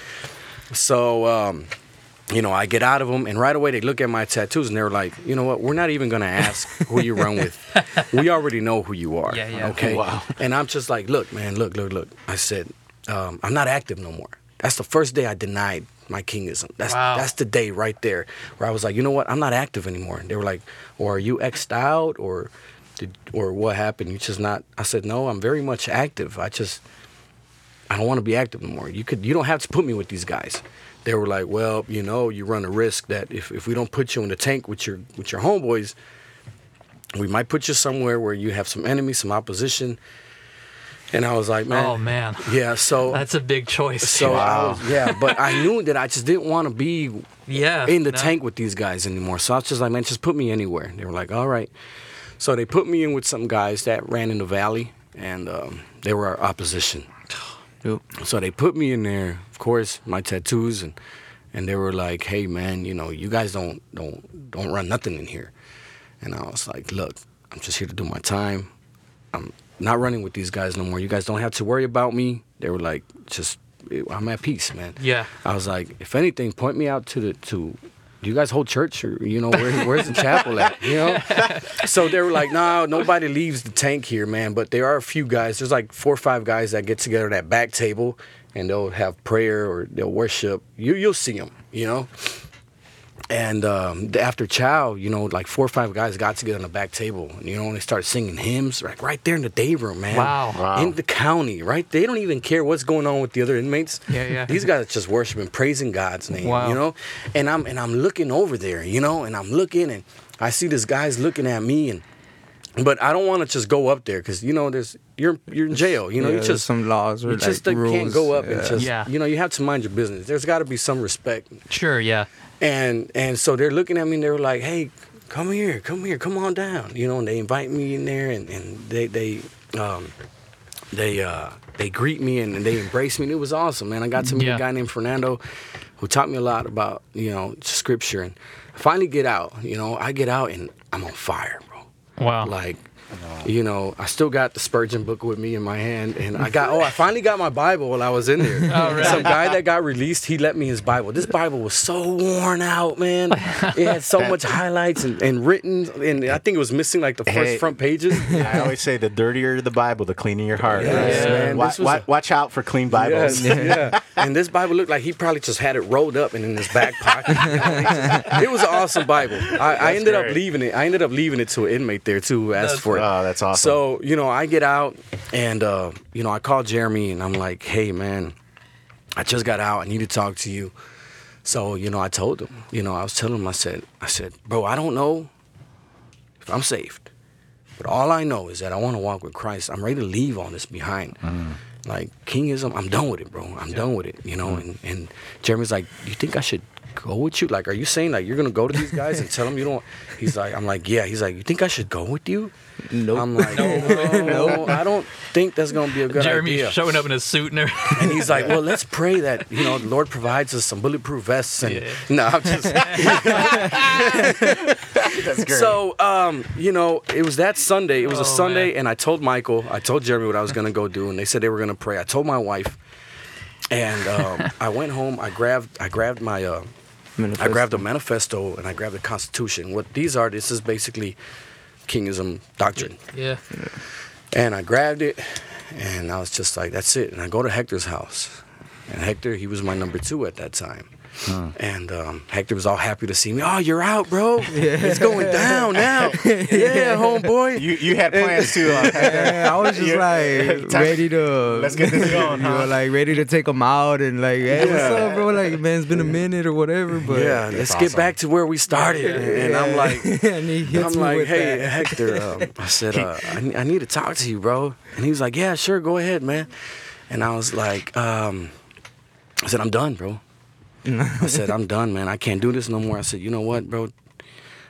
So, um, you know, I get out of them, and right away they look at my tattoos and they're like, you know what? We're not even gonna ask who you run with. We already know who you are. Yeah, yeah. Okay. Wow. And I'm just like, look, man, look, look, look. I said, um, I'm not active no more. That's the first day I denied my kingism. That's Wow. that's the day right there where I was like, you know what? I'm not active anymore. And They were like, or are you xed out or did or what happened? You just not I said, No, I'm very much active. I just I don't want to be active anymore. You could you don't have to put me with these guys. They were like, Well, you know, you run a risk that if, if we don't put you in the tank with your with your homeboys, we might put you somewhere where you have some enemies, some opposition. And I was like, man, Oh man, yeah. So that's a big choice. so I was, yeah, but I knew that I just didn't want to be yeah, in the no. tank with these guys anymore. So I was just like, man, just put me anywhere. They were like, all right. So they put me in with some guys that ran in the valley, and um, they were our opposition. Yep. So they put me in there, of course, my tattoos, and and they were like, hey man, you know, you guys don't don't don't run nothing in here. And I was like, look, I'm just here to do my time. I'm not running with these guys no more. You guys don't have to worry about me. They were like, just I'm at peace, man. Yeah. I was like, if anything, point me out to the to. Do you guys hold church or you know where, where's the chapel at? You know, so they were like, no, nobody leaves the tank here, man. But there are a few guys. There's like four or five guys that get together at that back table, and they'll have prayer or they'll worship. You you'll see them, you know. And um, after chow, you know, like four or five guys got together on the back table, and you know, and they started singing hymns, like right there in the day room, man. Wow. Wow. In the county, right? They don't even care what's going on with the other inmates. Yeah, yeah. These guys are just worshiping, praising God's name. Wow. You know, and I'm and I'm looking over there, you know, and I'm looking and I see this guy's looking at me and. But I don't want to just go up there because you know there's you're you're in jail. You know Yeah, you just some laws or you just like, uh, can't go up and just Yeah. you know you have to mind your business. There's got to be some respect. Sure, yeah. And and so they're looking at me and they were like, "Hey, come here, come here, come on down." You know, and they invite me in there and, and they they um they uh they greet me and, and they embrace me and it was awesome, man. I got to meet Yeah. a guy named Fernando who taught me a lot about, you know, scripture and I finally get out, you know, I get out and I'm on fire, bro. Wow. Like you know, I still got the Spurgeon book with me in my hand, and I got oh, I finally got my Bible while I was in there. Oh, really? Some guy that got released, he let me his Bible. This Bible was so worn out, man. It had so much highlights and, and written, and I think it was missing like the first Hey. front pages. I always say the dirtier the Bible, the cleaner your heart. Yes, right? man, Wa- this was wa- a- watch out for clean Bibles. Yes, yeah. And this Bible looked like he probably just had it rolled up and in his back pocket. it was an awesome Bible. I, I ended up leaving it. I ended up leaving it to an inmate there too who asked That's for it. Oh, that's awesome. So you know, I get out and uh, you know I call Jeremy and I'm like, hey man, I just got out. I need to talk to you. So you know, I told him. You know, I was telling him. I said, I said, bro, I don't know if I'm saved, but all I know is that I want to walk with Christ. I'm ready to leave all this behind. Like kingism, I'm done with it, bro. I'm done with it. You know. And and Jeremy's like, you think I should? Go with you? Like, are you saying like you're gonna go to these guys and tell them you don't? He's like, I'm like, yeah. He's like, you think I should go with you? Nope. I'm like, no, no, I don't think that's gonna be a good Jeremy's idea. showing up in a suit and everything. And he's like, well, let's pray that you know the Lord provides us some bulletproof vests. And Yeah. no, I'm just. that's great. So, um, you know, it was that Sunday. It was Oh, a Sunday, man. and I told Michael, I told Jeremy what I was gonna go do, and they said they were gonna pray. I told my wife, and um, I went home. I grabbed, I grabbed my, uh, I grabbed a manifesto and I grabbed the Constitution. What these are, this is basically Kingism doctrine. yeah. And I grabbed it, and I was just like, "That's it." And I go to Hector's house, and Hector, he was my number two at that time. And um, Hector was all happy to see me. Oh, you're out, bro. It's going down now. Yeah, homeboy. you you had plans too. Uh, Yeah, I was just like ready to. Let's get this going, you know, huh? like ready to take them out and like, hey, what's up, bro? Like, man, it's been a minute or whatever, but yeah, let's That's get back to where we started. And I'm like, and he hits I'm like, hey, that. Hector. Um, I said, uh, I, I need to talk to you, bro. And he was like, yeah, sure, go ahead, man. And I was like, um, I said, I'm done, bro. I said, I'm done, man. I can't do this no more. I said, you know what, bro?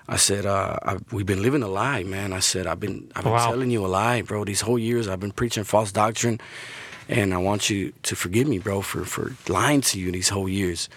I said, uh, I, we've been living a lie, man. I said, I've been, I've been Wow. telling you a lie, bro. These whole years, I've been preaching false doctrine, and I want you to forgive me, bro, for for lying to you these whole years.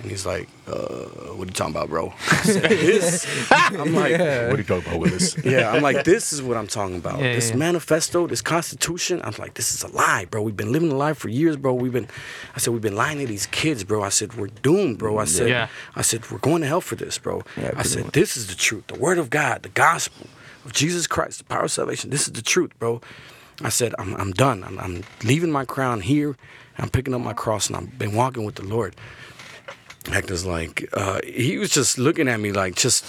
And he's like, uh, what are you talking about, bro? I said, this. I'm like, what are you talking about, Willis? yeah, I'm like, this is what I'm talking about. Yeah, this yeah. manifesto, this constitution. I'm like, this is a lie, bro. We've been living a lie for years, bro. We've been, I said, we've been lying to these kids, bro. I said, we're doomed, bro. I said, Yeah. I said, we're going to hell for this, bro. Yeah, I said, much. this is the truth, the word of God, the gospel of Jesus Christ, the power of salvation. This is the truth, bro. I said, I'm, I'm done. I'm, I'm leaving my crown here. I'm picking up my cross, and I've been walking with the Lord. Hector's like, uh, he was just looking at me like, just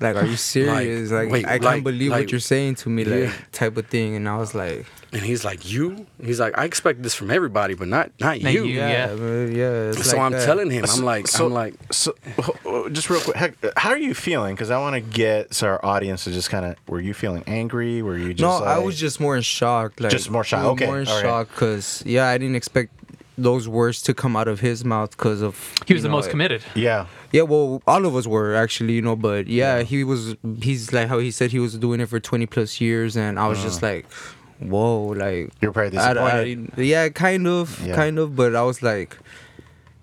Like, are you serious? Like, wait, I can't like- believe like- what you're saying to me, like, Yeah. type of thing. And I was like, And he's like, "You?" He's like, "I expect this from everybody, but not not Not you." you. yeah, Yeah. yeah. So like I'm that. telling him, I'm like, so, I'm like, so uh, just real quick, heck, how are you feeling? Because I want to get so our audience to just kind of. Were you feeling angry? Were you just? no, I was just more in shock. Like, Just more shock, uh, okay, More in all right. shock because, yeah, I didn't expect those words to come out of his mouth because of. He was the know, most committed. Yeah. Yeah, well, all of us were actually, you know, but yeah, he was. He's like how he said he was doing it for twenty plus years, and I was just uh-huh. like, whoa, like You're probably I- I- yeah, kind of, Yeah. kind of, but I was like,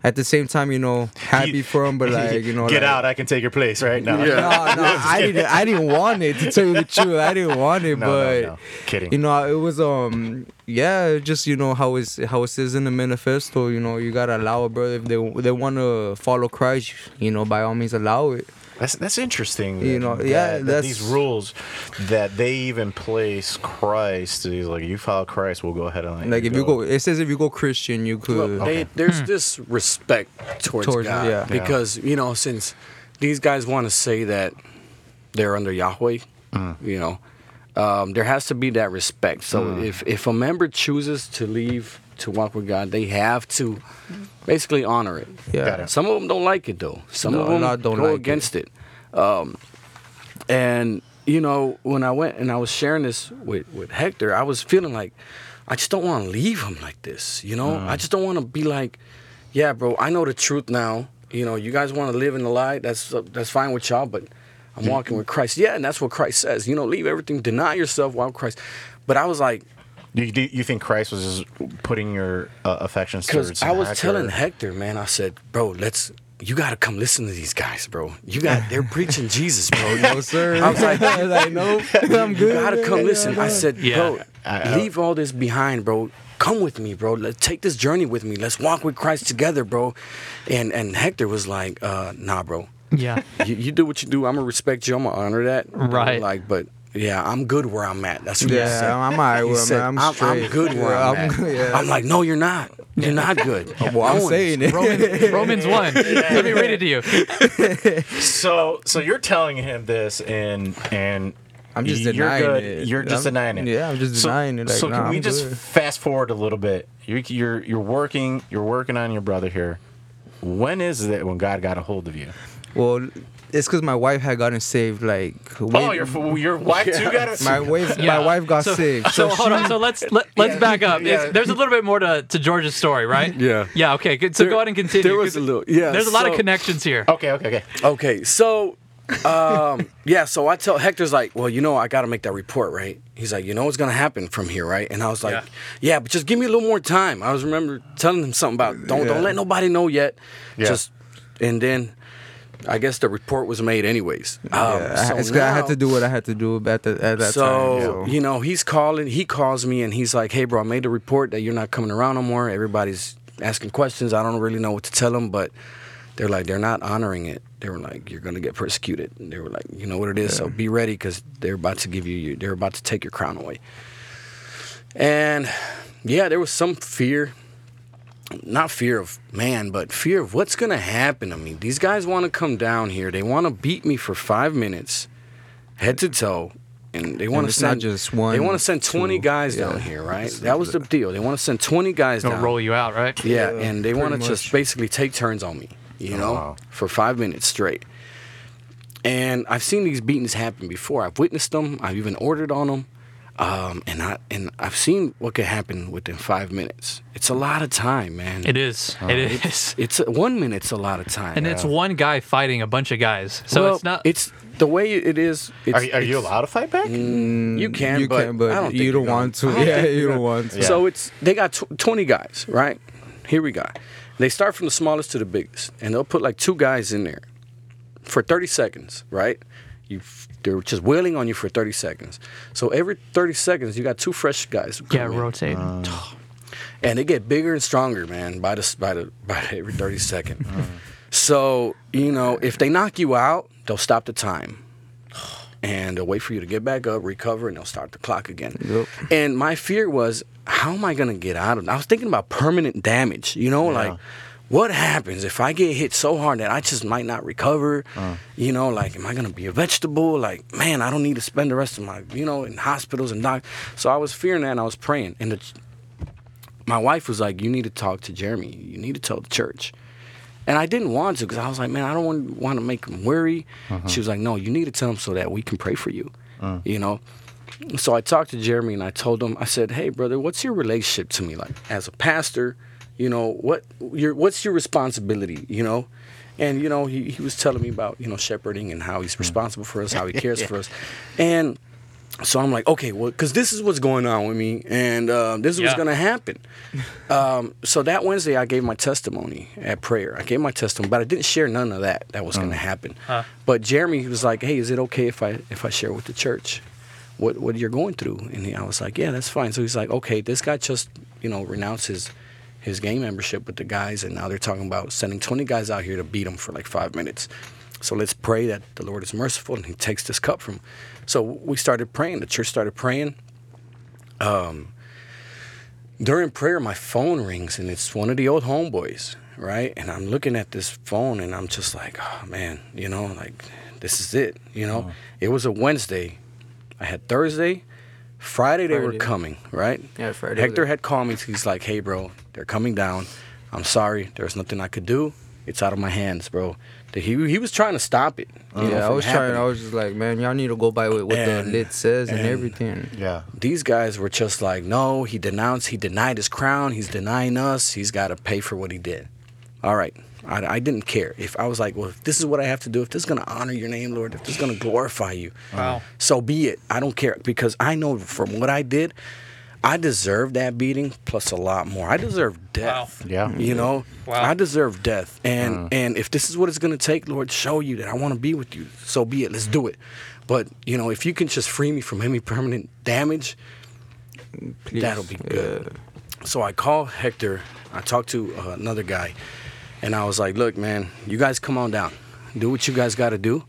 at the same time, you know, happy for him, but like, you know, get like, out! I can take your place right now. Yeah. No, no, I didn't. I didn't want it to tell you the truth. I didn't want it, No, no, but no. Kidding. you know, it was um, yeah, just you know how it's how it says in the manifesto. You know, you gotta allow a brother. If they they want to follow Christ, you know, by all means, allow it. That's that's interesting. You that- know, yeah, that that's- these rules that they even place Christ. He's like, you follow Christ, we'll go ahead and let Like if you go, it says if you go Christian, you could. Well, they, Okay. there's hmm. this respect towards, Towards- God yeah. Yeah. because you know since these guys want to say that they're under Yahweh, hmm. you know, um, there has to be that respect. So hmm. if if a member chooses to leave to walk with God, they have to basically honor it. yeah. Got it. Some of them don't like it though. Some No, of them lot don't go like against it. Um, and you know, when I went and I was sharing this with with Hector, I was feeling like I just don't want to leave him like this. You know, Mm. I just don't want to be like, yeah, bro, I know the truth now. You know, you guys want to live in the lie. That's uh, that's fine with y'all, but I'm walking with Christ. Yeah, and that's what Christ says. You know, leave everything, deny yourself, walk with Christ. But I was like, You, do you think Christ was just putting your uh, affections towards? Because I was Hector? telling Hector, man, I said, bro, let's. You gotta come listen to these guys, bro. You got they're preaching Jesus, bro. No sir. I was like, I was like, no, I'm good. you gotta come listen. I said, Yeah. bro, I- I- leave all this behind, bro. Come with me, bro. Let's take this journey with me. Let's walk with Christ together, bro. And and Hector was like, uh, nah, bro. Yeah. You, you do what you do. I'm gonna respect you. I'm gonna honor that. Right. Like, but yeah, I'm good where I'm at. That's what he said. Yeah, I'm alright He with said. I'm, I'm straight. I'm good where Yeah, I'm, I'm at. yeah. I'm like, no, you're not. You're not good. Well, I'm No saying it. Romans, Romans 1. Let me read it to you. So, so you're telling him this, and and I'm just You're denying good. it. You're just I'm- denying it. Yeah, I'm just So- denying it. Like, so can nah, we I'm just good. fast forward a little bit? You're you're you're working you're working on your brother here. When is it when God got a hold of you? Well, it's because my wife had gotten saved. Like, Oh, way- your your wife too got it. my wife, Yeah. my wife got so, saved. So hold on. So let's let, let's Yeah. back up. It's- Yeah. there's a little bit more to, to George's story, right? Yeah. Yeah. Okay. Good. So There- go ahead and continue. there was 'cause a little- yeah, There's a lot of connections here. Okay, okay, okay. Okay, so um, yeah, so I tell Hector's like, well, you know, I got to make that report, right? He's like, you know what's gonna happen from here, right? And I was like, Yeah. yeah, but just give me a little more time. I was remember telling him something about don't don't let nobody know yet. Yeah. Just and then I guess the report was made anyways. Um, Yeah, I- so 'cause I had to do what I had to do at, the, at that so time. So you know, he's calling. He calls me and he's like, "Hey, bro, I made a report that you're not coming around no more. Everybody's asking questions. I don't really know what to tell them, but they're like, they're not honoring it. They were like, you're gonna get persecuted. And they were like, you know what it is. So be ready because they're about to give you. Your, they're about to take your crown away. And yeah, there was some fear. Not fear of man, but fear of what's gonna happen to me. These guys want to come down here. They want to beat me for five minutes, head to toe, and they want to it's not send just one, They want to send twenty two, guys yeah. down here, right? That was the deal. They want to send twenty guys Gonna down. roll you out, right? Yeah, Yeah, and they want to just basically take turns on me, you Oh, know, wow. for five minutes straight. And I've seen these beatings happen before. I've witnessed them. I've even ordered on them, um, and I and I've seen what could happen within five minutes. It's a lot of time, man. It is. It is. It's one minute's a lot of time. And it's one guy fighting a bunch of guys. So Well, it's not. It's the way it is. It's, Are, are you allowed to fight back? You can, you but, can, but I don't think you you're don't gonna- want to. Yeah, you don't want to. So it's they got tw- 20 guys, right? Here we go. They start from the smallest to the biggest, and they'll put like two guys in there for 30 seconds, right? You f- they're just wailing on you for 30 seconds. So every 30 seconds, you got two fresh guys. who yeah, come in, rotate. Ah. and they get bigger and stronger, man, by the by the by the every 30 second. Ah. So you know, if they knock you out, they'll stop the time. And they'll wait for you to get back up, recover, and they'll start the clock again. Yep. And my fear was, how am I gonna get out of it? I was thinking about permanent damage, you know, like what happens if I get hit so hard that I just might not recover? Uh. You know, like am I gonna be a vegetable? Like, man, I don't need to spend the rest of my, you know, in hospitals and doc. So I was fearing that and I was praying. And the, my wife was like, You need to talk to Jeremy. You need to tell the church. And I didn't want to because I was like, man, I don't want, want to make him worry. Uh-huh. She was like, no, you need to tell him so that we can pray for you. Uh. You know? So I talked to Jeremy and I told him, I said, hey, brother, what's your relationship to me? Like, as a pastor, you know, what your what's your responsibility, you know? And, you know, he, he was telling me about, you know, shepherding and how he's responsible for us, how he cares for us. And so I'm like, okay, well, because this is what's going on with me, and um, this is what's going to happen. Um, so that Wednesday, I gave my testimony at prayer. I gave my testimony, but I didn't share none of that. That was going to happen. Huh. But Jeremy was like, "Hey, is it okay if I if I share with the church what what you're going through?" And he, I was like, "Yeah, that's fine." So he's like, "Okay, this guy just you know renounced his game membership with the guys, and now they're talking about sending 20 guys out here to beat him for like five minutes." So let's pray that the Lord is merciful and He takes this cup from. So we started praying. The church started praying. Um, during prayer, my phone rings and it's one of the old homeboys, right? And I'm looking at this phone and I'm just like, oh man, you know, like this is it, you know. It was a Wednesday. I had Thursday, Friday they were coming, right? Yeah, Friday. Hector had called me. He's like, "Hey, bro, they're coming down. I'm sorry. There's nothing I could do. It's out of my hands, bro." He he was trying to stop it. you know, Yeah, I from was trying. I was just like, man, y'all need to go by what, what And- the lit says and, and- everything. Yeah. These guys were just like, "No, he denounced. He denied his crown. He's denying us. He's got to pay for what he did." All right. I, I didn't care. If I was like, well, if this is what I have to do, if this is going to honor your name, Lord, if this is going to glorify you, Wow. so be it. I don't care because I know from what I did, I deserve that beating plus a lot more. I deserve death. Yeah. You know, Wow. I deserve death, and and if this is what it's gonna take, Lord, show you that I want to be with you. So be it. Let's do it. But you know, if you can just free me from any permanent damage, Please. that'll be good. So I call Hector. I talked to uh, another guy, and I was like, "Look, man, you guys come on down. Do what you guys got to do."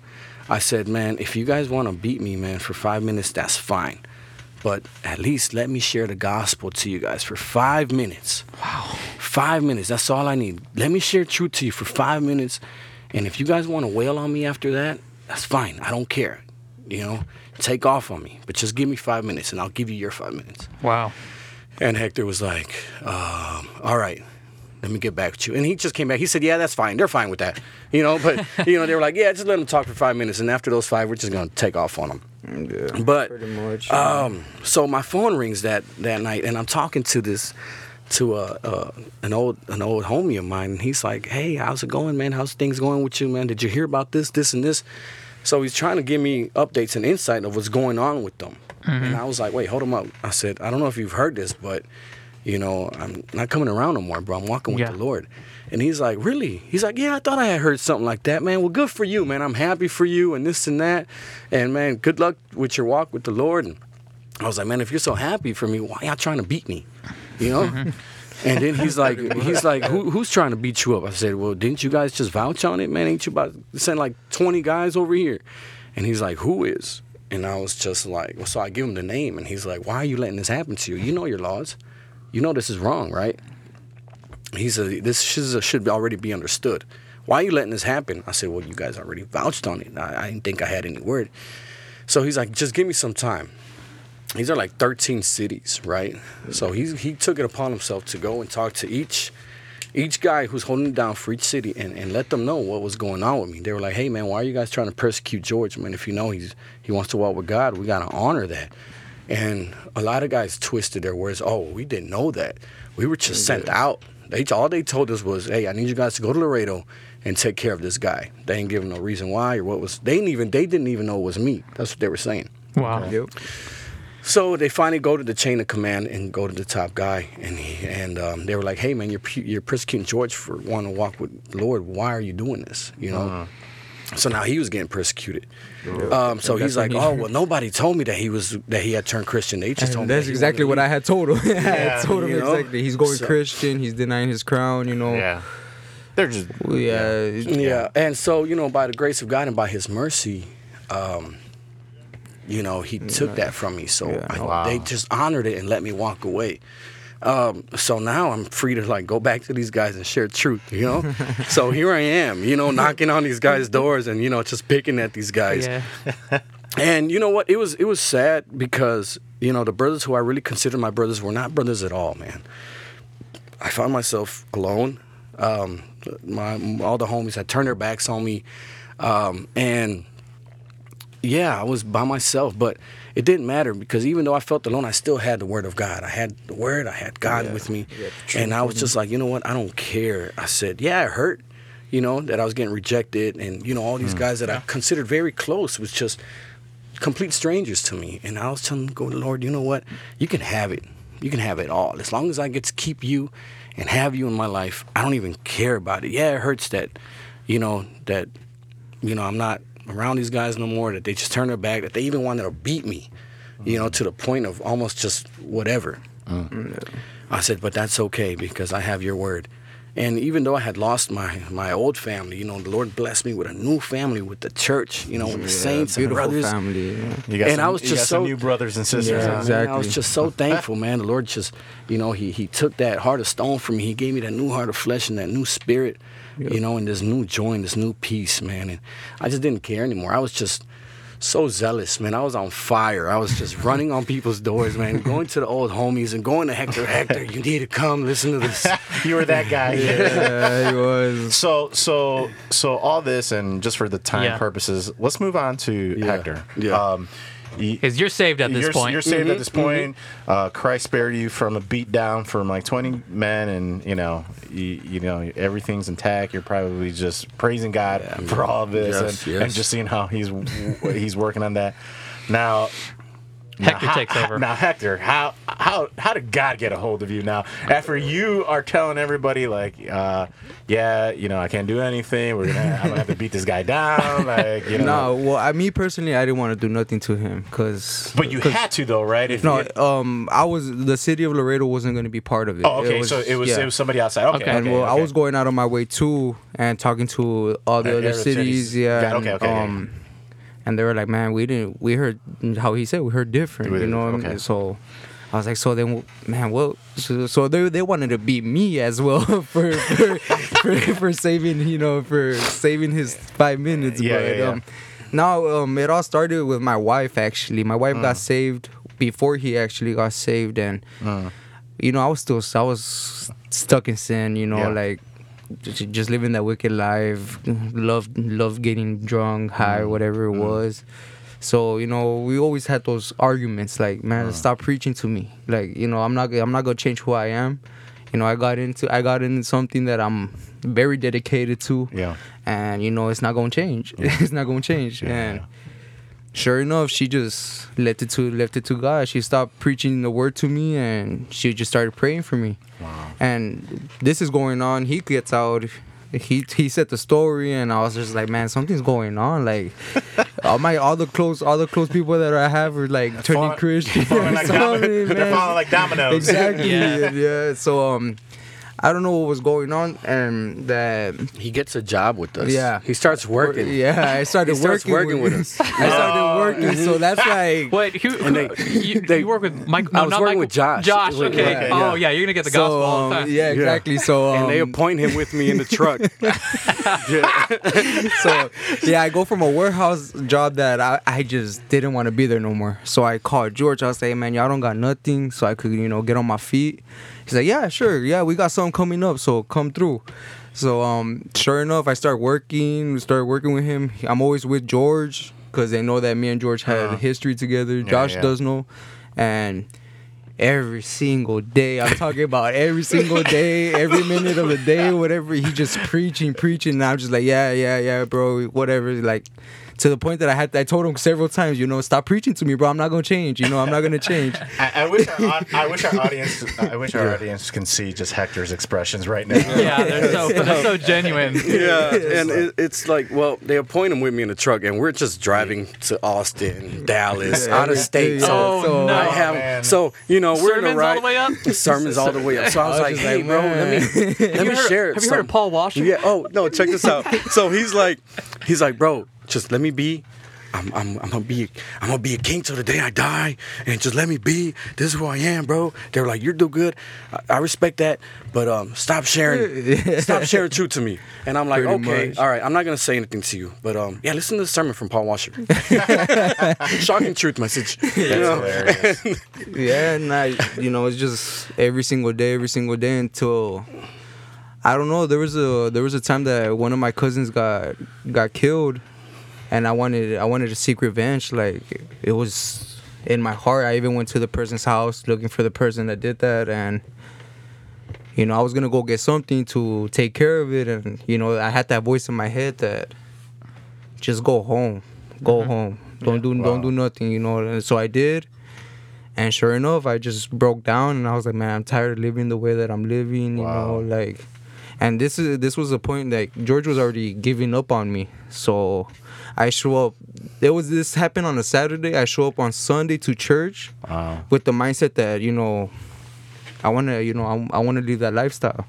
I said, "Man, if you guys want to beat me, man, for five minutes, that's fine. But at least let me share the gospel to you guys for five minutes. Wow, five minutes. That's all I need. Let me share truth to you for five minutes, and if you guys want to wail on me after that, that's fine. I don't care. You know, take off on me, but just give me five minutes, and I'll give you your five minutes." Wow. And Hector was like, um, "All right, let me get back with you." And he just came back. He said, "Yeah, that's fine. They're fine with that." You know, but you know, they were like, "Yeah, just let them talk for five minutes." And after those five, we're just gonna take off on them. Yeah, But pretty much. um, so my phone rings that that night, and I'm talking to this to a, uh an old an old homie of mine, and he's like, "Hey, how's it going, man? How's things going with you, man? Did you hear about this, this, and this?" So he's trying to give me updates and insight of what's going on with them, and I was like, "Wait, hold him up." I said, "I don't know if you've heard this, but." You know, I'm not coming around no more, bro. I'm walking with Yeah. the Lord. And he's like, Really? He's like, Yeah, I thought I had heard something like that, man. Well, good for you, man. I'm happy for you and this and that. And man, good luck with your walk with the Lord. And I was like, Man, if you're so happy for me, why y'all trying to beat me? You know? and then he's like, he's like, Who, who's trying to beat you up? I said, Well, didn't you guys just vouch on it, man? Ain't you about to send like 20 guys over here? And he's like, Who is? And I was just like, well, so I give him the name, and he's like, "Why are you letting this happen to you? You know your laws, you know this is wrong, right?" He said, "This should, already be understood. Why are you letting this happen?" I said, "Well, you guys already vouched on it. I, I didn't think I had any word." So he's like, "Just give me some time." These are like 13 cities, right? So he he took it upon himself to go and talk to each each guy who's holding it down for each city and, and let them know what was going on with me. They were like, "Hey man, why are you guys trying to persecute George? Man, if you know he's he wants to walk with God, we gotta honor that." And a lot of guys twisted their words. Oh, we didn't know that. We were just sent out. They all they told us was, "Hey, I need you guys to go to Laredo and take care of this guy." They ain't giving no reason why or what was. They didn't even they didn't even know it was me. That's what they were saying. Wow. Yep. So they finally go to the chain of command and go to the top guy, and he, and um, they were like, "Hey man, you're you're persecuting George for wanting to walk with the Lord. Why are you doing this? You know." So now he was getting persecuted. Um, so he's like, he- "Oh well, nobody told me that he was that he had turned Christian. They just told And me." that's that exactly what I had told him. I Yeah, had told him you know? exactly. He's going So- Christian. He's denying his crown. You know. Yeah. They're just Well, yeah. Yeah, and so you know, by the grace of God and by His mercy, um, you know, He took that from me. So Yeah. I, Wow. they just honored it and let me walk away. Um, so now I'm free to like go back to these guys and share truth, you know. so here I am, you know, knocking on these guys' doors and you know just picking at these guys. Yeah. And you know what? It was it was sad because you know the brothers who I really considered my brothers were not brothers at all, man. I found myself alone. Um, my all the homies had turned their backs on me, um, and yeah, I was by myself. But it didn't matter because even though I felt alone, I still had the word of God. I had the word. I had God with me, and I was just like, you know what? I don't care. I said, yeah, it hurt. You know that I was getting rejected, and you know all these hmm. guys that I considered very close was just complete strangers to me. And I was telling them, go, Lord, you know what? You can have it. You can have it all. As long as I get to keep you and have you in my life, I don't even care about it. Yeah, it hurts that, you know, that, you know, I'm not around these guys no more, that they just turned their back, that they even wanted to beat me, you know, to the point of almost just whatever. Mm. I said, but that's okay because I have your word. And even though I had lost my, my old family, you know, the Lord blessed me with a new family with the church, you know, with the Yeah, saints and beautiful brothers. family. yeah. You got And some, I was just so- new brothers and sisters. Yeah, huh? Man, I was just so thankful, man. The Lord just, you know, he he took that heart of stone from me. He gave me that new heart of flesh and that new spirit, you know, and this new joy and this new peace, man. And I just didn't care anymore. I was just so zealous, man. I was on fire. I was just running on people's doors, man, going to the old homies and going to Hector, Hector, you need to come listen to this. you were that guy. Yeah, he was. So so so all this and just for the time Yeah. purposes, let's move on to Yeah. Hector. Yeah. Um, Because you're saved at this you're, point. You're saved Mm-hmm, at this point. Uh, Christ spared you from a beat down from like 20 men, and you know, you, you know, everything's intact. You're probably just praising God for all of this, Yes, and, yes. and just seeing how he's he's working on that. Now, Hector now, takes how- over. Now, Hector, how how how did God get a hold of you now? After you are telling everybody like, uh, yeah, you know, I can't do anything. We're gonna I'm gonna have to beat this guy down. Like, you know. No, well, I me personally, I didn't want to do nothing to him, cause. But you 'cause- had to though, right? If No, you- um, I was the city of Laredo wasn't gonna be part of it. Oh, okay. so it was yeah. it was somebody outside. Okay. Okay. and okay, well, I was going out on my way too, and talking to all the Uh, other other cities, cities. yeah. Got- and, okay, okay, okay. Um, and they were like, "Man, we didn't. We heard how he said we heard different, We you know." what I mean? So I was like, "So then, man, well, So, so they they wanted to beat me as well for for, for for saving, you know, for saving his five minutes. Yeah, but yeah, yeah. um, No, um, it all started with my wife. Actually, my wife Mm. got saved before he actually got saved, and Mm. you know, I was still, I was stuck in sin. You know, Yeah. like j- just living that wicked life. Love, love getting drunk, high, Mm. whatever it was. So you know, we always had those arguments. Like, man, Mm. stop preaching to me. Like, you know, I'm not, I'm not gonna change who I am. You know, I got into, I got into something that I'm very dedicated to Yeah. and you know it's not gonna change. it's not gonna change. Yeah. And sure enough, she just left it to left it to God. She stopped preaching the word to me, and she just started praying for me. Wow. And this is going on. He gets out. He he said the story, and I was just like, man, something's going on. Like all my all the close all the close people that I have are like turning Falling- Christian. falling like Something, they're falling like dominoes. Exactly. Yeah. yeah. So um, I don't know what was going on, and that He gets a job with us. Yeah. He starts working. Yeah, I started He starts working, working with us. I started Oh, working, so that's like. Wait, who, And they- you, they- you work with Mike? I No, was not working Michael. with Josh. Josh, okay. yeah, Oh yeah. yeah, you're gonna get the so, gospel all the um, time. yeah, exactly. So, um, and they appoint him with me in the truck. so yeah, I go from a warehouse job that I, I just didn't want to be there no more. So I called George. I was like, man, y'all don't got nothing, so I could you know get on my feet. He's like, yeah, sure, yeah, we got something coming up, so come through. So um, sure enough, I start working. Start working with him. I'm always with George because they know that me and George had Uh-huh. history together. Yeah, Josh yeah. does know, and every single day. I'm talking about every single day, every minute of the day, whatever. He just preaching, preaching. And I'm just like, yeah, yeah, yeah, bro, whatever. Like, to the point that I had, I told him several times, you know, stop preaching to me, bro. I'm not gonna change. You know, I'm not gonna change. I, I wish our, I wish our audience I wish our audience can see just Hector's expressions right now. yeah, they're so they're so genuine. yeah, and it, it's like, well, they appoint him with me in the truck, and we're just driving to Austin, Dallas, out of state. Yeah, So Oh, no. I have, oh, man. so you know, we're in Sermons the right all the way up? Sermons all the way up. So I was I was like, hey, like, bro, let me man. let Have me you heard, share. have you heard of Paul Washer? Yeah. Oh no, check this out. So he's like, he's like, bro, just let me be. I'm, I'm, I'm gonna be I'm gonna be a king till the day I die, and just let me be. This is who I am, bro. They're like, you're do good. I, I respect that, but um, stop sharing, stop sharing truth to me. And I'm like, Pretty okay, much. all right. I'm not gonna say anything to you, but um, yeah, listen to the sermon from Paul Washer. Shocking truth message. You know? hilarious. yeah, and I, you know, it's just every single day, every single day until I don't know. There was a there was a time that one of my cousins got got killed, and I wanted I wanted to seek revenge. Like it was in my heart. I even went to the person's house looking for the person that did that, and you know I was gonna go get something to take care of it, and you know I had that voice in my head that just go home, go mm-hmm. home, don't do don't do nothing, you know. And so I did. And sure enough, I just broke down and I was like, man, I'm tired of living the way that I'm living, you Wow. know, like and this is this was a point that George was already giving up on me. So I show up there was this happened on a Saturday. I show up on Sunday to church Wow. with the mindset that, you know, I wanna, you know, I, I wanna live that lifestyle.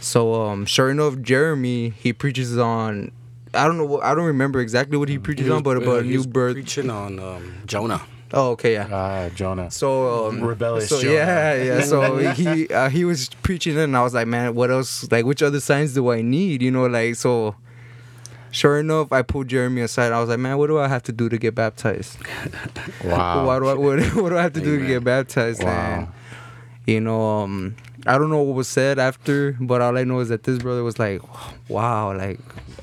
So um sure enough, Jeremy, he preaches on I don't know I don't remember exactly what he preaches on, but Uh, about he new birth. preaching on um, Jonah. Oh, okay, yeah. Ah, Jonah. So um, Rebellious So Jonah. yeah, yeah. So he uh, he was preaching, and I was like, man, what else? Like, which other signs do I need? You know, like so. Sure enough, I pulled Jeremy aside. I was like, man, what do I have to do to get baptized? Wow. What do I what, what do I have to do to get baptized? Wow. And you know, um, I don't know what was said after, but all I know is that this brother was like, wow, like,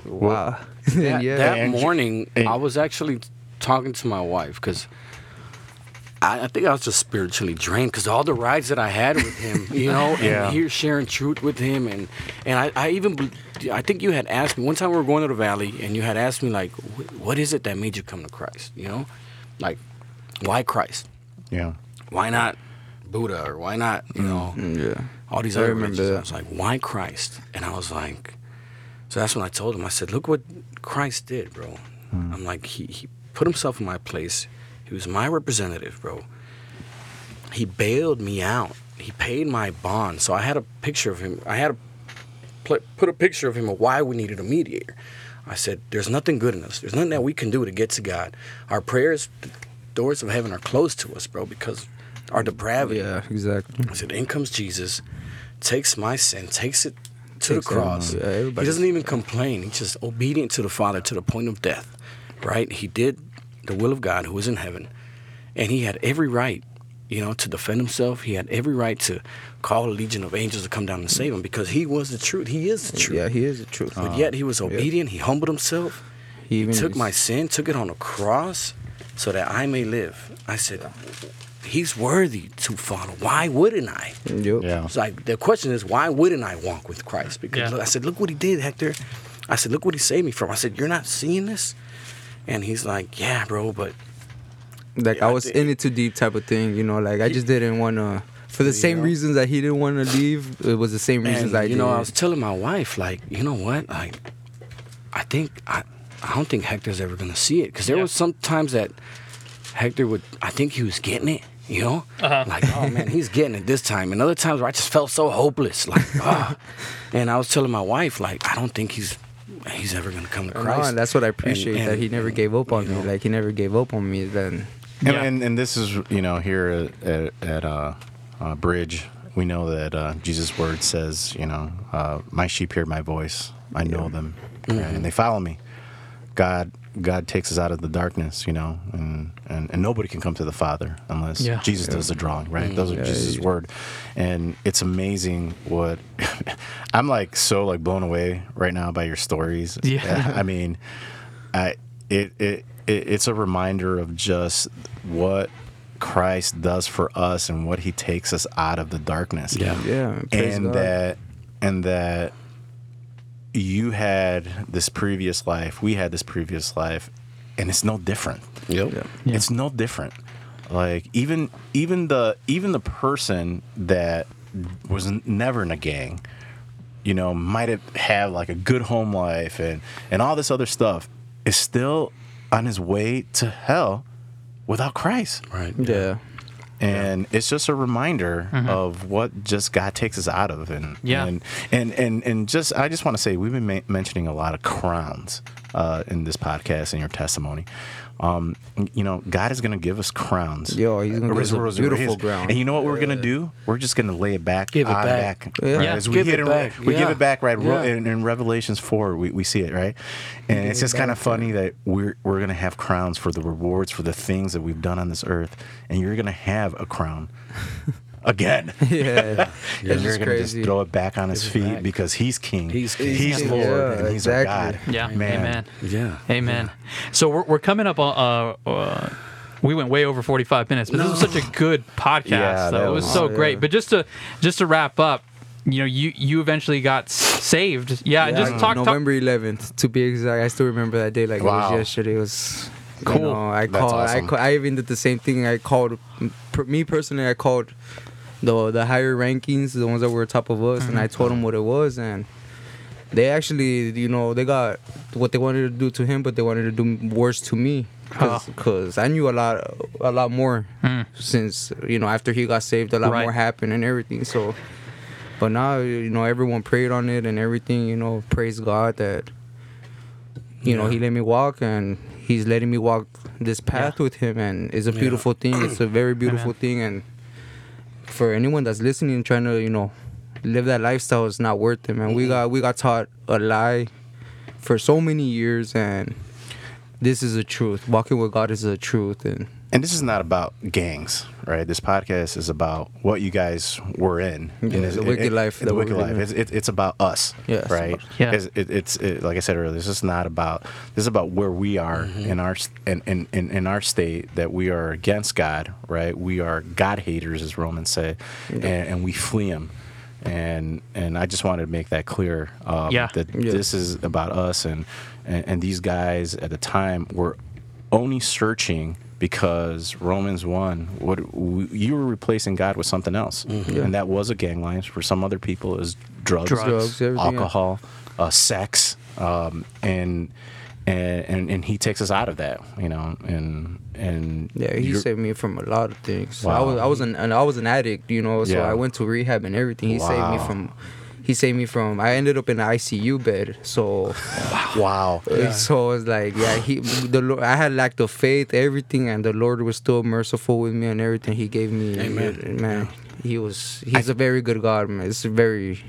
wow. And That, yeah. that And- morning, and- I was actually talking to my wife because I, I think I was just spiritually drained because all the rides that I had with him, you know, and here sharing truth with him, and and I, I even I think you had asked me one time we were going to the valley, and you had asked me like, what is it that made you come to Christ? You know, like why Christ? Yeah. Why not Buddha or why not you know Mm, yeah. all these I other remember religions. I was like, why Christ? And I was like, so that's when I told him. I said, look what Christ did, bro. I'm like, he, he put himself in my place. He was my representative, bro. He bailed me out. He paid my bond. So I had a picture of him. I had a put a picture of him of why we needed a mediator. I said, there's nothing good in us. There's nothing that we can do to get to God. Our prayers, the doors of heaven are closed to us, bro, because our depravity. Yeah, exactly. I said, in comes Jesus, takes my sin, takes it to Takes the cross. yeah, he doesn't even complain. He's just obedient to the Father to the point of death. right? He did the will of God who is in heaven, and he had every right, you know, to defend himself. He had every right to call a legion of angels to come down and save him because he was the truth. He is the truth. Yeah, he is the truth. But uh, yet he was obedient. He humbled himself. He He took is- my sin, took it on a cross, so that I may live. I said, He's worthy to follow. Why wouldn't I? Yup. Yeah. It's like the question is, why wouldn't I walk with Christ? Because Yeah. I said, look what he did, Hector. I said, look what he saved me from. I said, you're not seeing this, and he's like, yeah, bro, but Like Yeah, I I was think- in it too deep type of thing, you know. Like I just didn't want to. For the same know? reasons that he didn't want to leave, it was the same reasons and I you did. know, I was telling my wife, like, you know what, like, I think I, I don't think Hector's ever gonna see it because there Yeah. was some times that Hector would, I think he was getting it, you know, Uh-huh. like, oh man, he's getting it this time, and other times where I just felt so hopeless, like, ah. and I was telling my wife, like, I don't think he's, he's ever gonna come to Christ. and that's what I appreciate And- that he never and, gave up on me. know, Like he never gave up on me. Then And, Yeah. and and this is you know here at at, at uh, uh, Bridge, we know that uh, Jesus' word says you know uh, my sheep hear my voice, I know them, right? and they follow me. God God takes us out of the darkness, you know, and and, and nobody can come to the Father unless Yeah. Jesus does the drawing, right? Those are Yeah, Jesus' yeah. word, and it's amazing what I'm like so like blown away right now by your stories. Yeah. I mean, I it, it it it's a reminder of just what Christ does for us and what He takes us out of the darkness. Yeah. yeah, and God. that and that you had this previous life, we had this previous life, and it's no different. Yep. Yeah. Yeah. It's no different. Like even even the even the person that was never in a gang, you know, might have had like a good home life and and all this other stuff, is still on his way to hell without Christ. Right. yeah, And it's just a reminder of what just God takes us out of, and Yeah. and and and, and just I just want to say we've been ma- mentioning a lot of crowns uh, in this podcast and your testimony. Um, you know, God is going to give us crowns. Yo, he's gonna give us a beautiful res- ground. And you know what we're going to do? We're just going to lay it back, Give it on back. Yeah. right? Yeah. As we Give it in- back. We give it back, right? Ro- Yeah. In, in Revelations four, we, we see it, right? And it's it just kind of funny that we're we're going to have crowns for the rewards for the things that we've done on this earth, and you're going to have a crown again. yeah. and you're just gonna just throw it back on his feet back. because he's king. He's king. He's He's Lord. Yeah, and he's our. God. Yeah, man. amen. Yeah. Amen. So we're, we're coming up on. Uh, uh, we went way over 45 minutes, but this was such a good podcast. Yeah, though. that it was, was- so great. But just to just to wrap up, you know, you you eventually got saved. Yeah, Yeah, just talk. talk November 11th to be exact. I still remember that day like it was yesterday. It was Cool. You know, I That's called. I awesome. ca- I even did the same thing. I called per, me personally. I called the the higher rankings, the ones that were top of us, and I told them what it was, and they actually, you know, they got what they wanted to do to him, but they wanted to do worse to me. Oh. Because I knew a lot, a lot more Mm. since you know after he got saved, a lot Right. more happened and everything. So, but now you know everyone prayed on it and everything. You know, praise God that you know he let me walk and he's letting me walk this path with him and it's a Yeah. beautiful thing. It's a very beautiful Amen. thing and for anyone that's listening trying to you know live that lifestyle is not worth it, man. We got we got taught a lie for so many years and this is a truth. Walking with God is a truth and And this is not about gangs, right? This podcast is about what you guys were in. Yeah, And it's- the wicked life The that wicked life. It's, it, it's about us, Yes. right? Yeah. It's, it, it's it, like I said earlier. This is not about. This is about where we are Mm-hmm. in our s- in, in, in, in our state that we are against God, right? We are God haters, as Romans say, and, and we flee Him. And and I just wanted to make that clear. Um, Yeah. That Yeah. this is about us, and, and and these guys at the time were only searching because Romans 1, what you were replacing God with something else. Yeah. And that was a gang line. For some other people, is drugs, Drugs. drugs, else. alcohol, uh, sex. Um, and, and, and, and he takes us out of that, you know, and, and Yeah, he saved me from a lot of things. I was I was an I was an addict, you know, so Yeah. I went to rehab and everything. He saved me from he saved me from I ended up in the ICU bed. So wow. so it's like yeah, he the Lord, I had lack of faith, everything and the Lord was still merciful with me and everything he gave me. Amen. Man, he was he's a very good God, man. It's very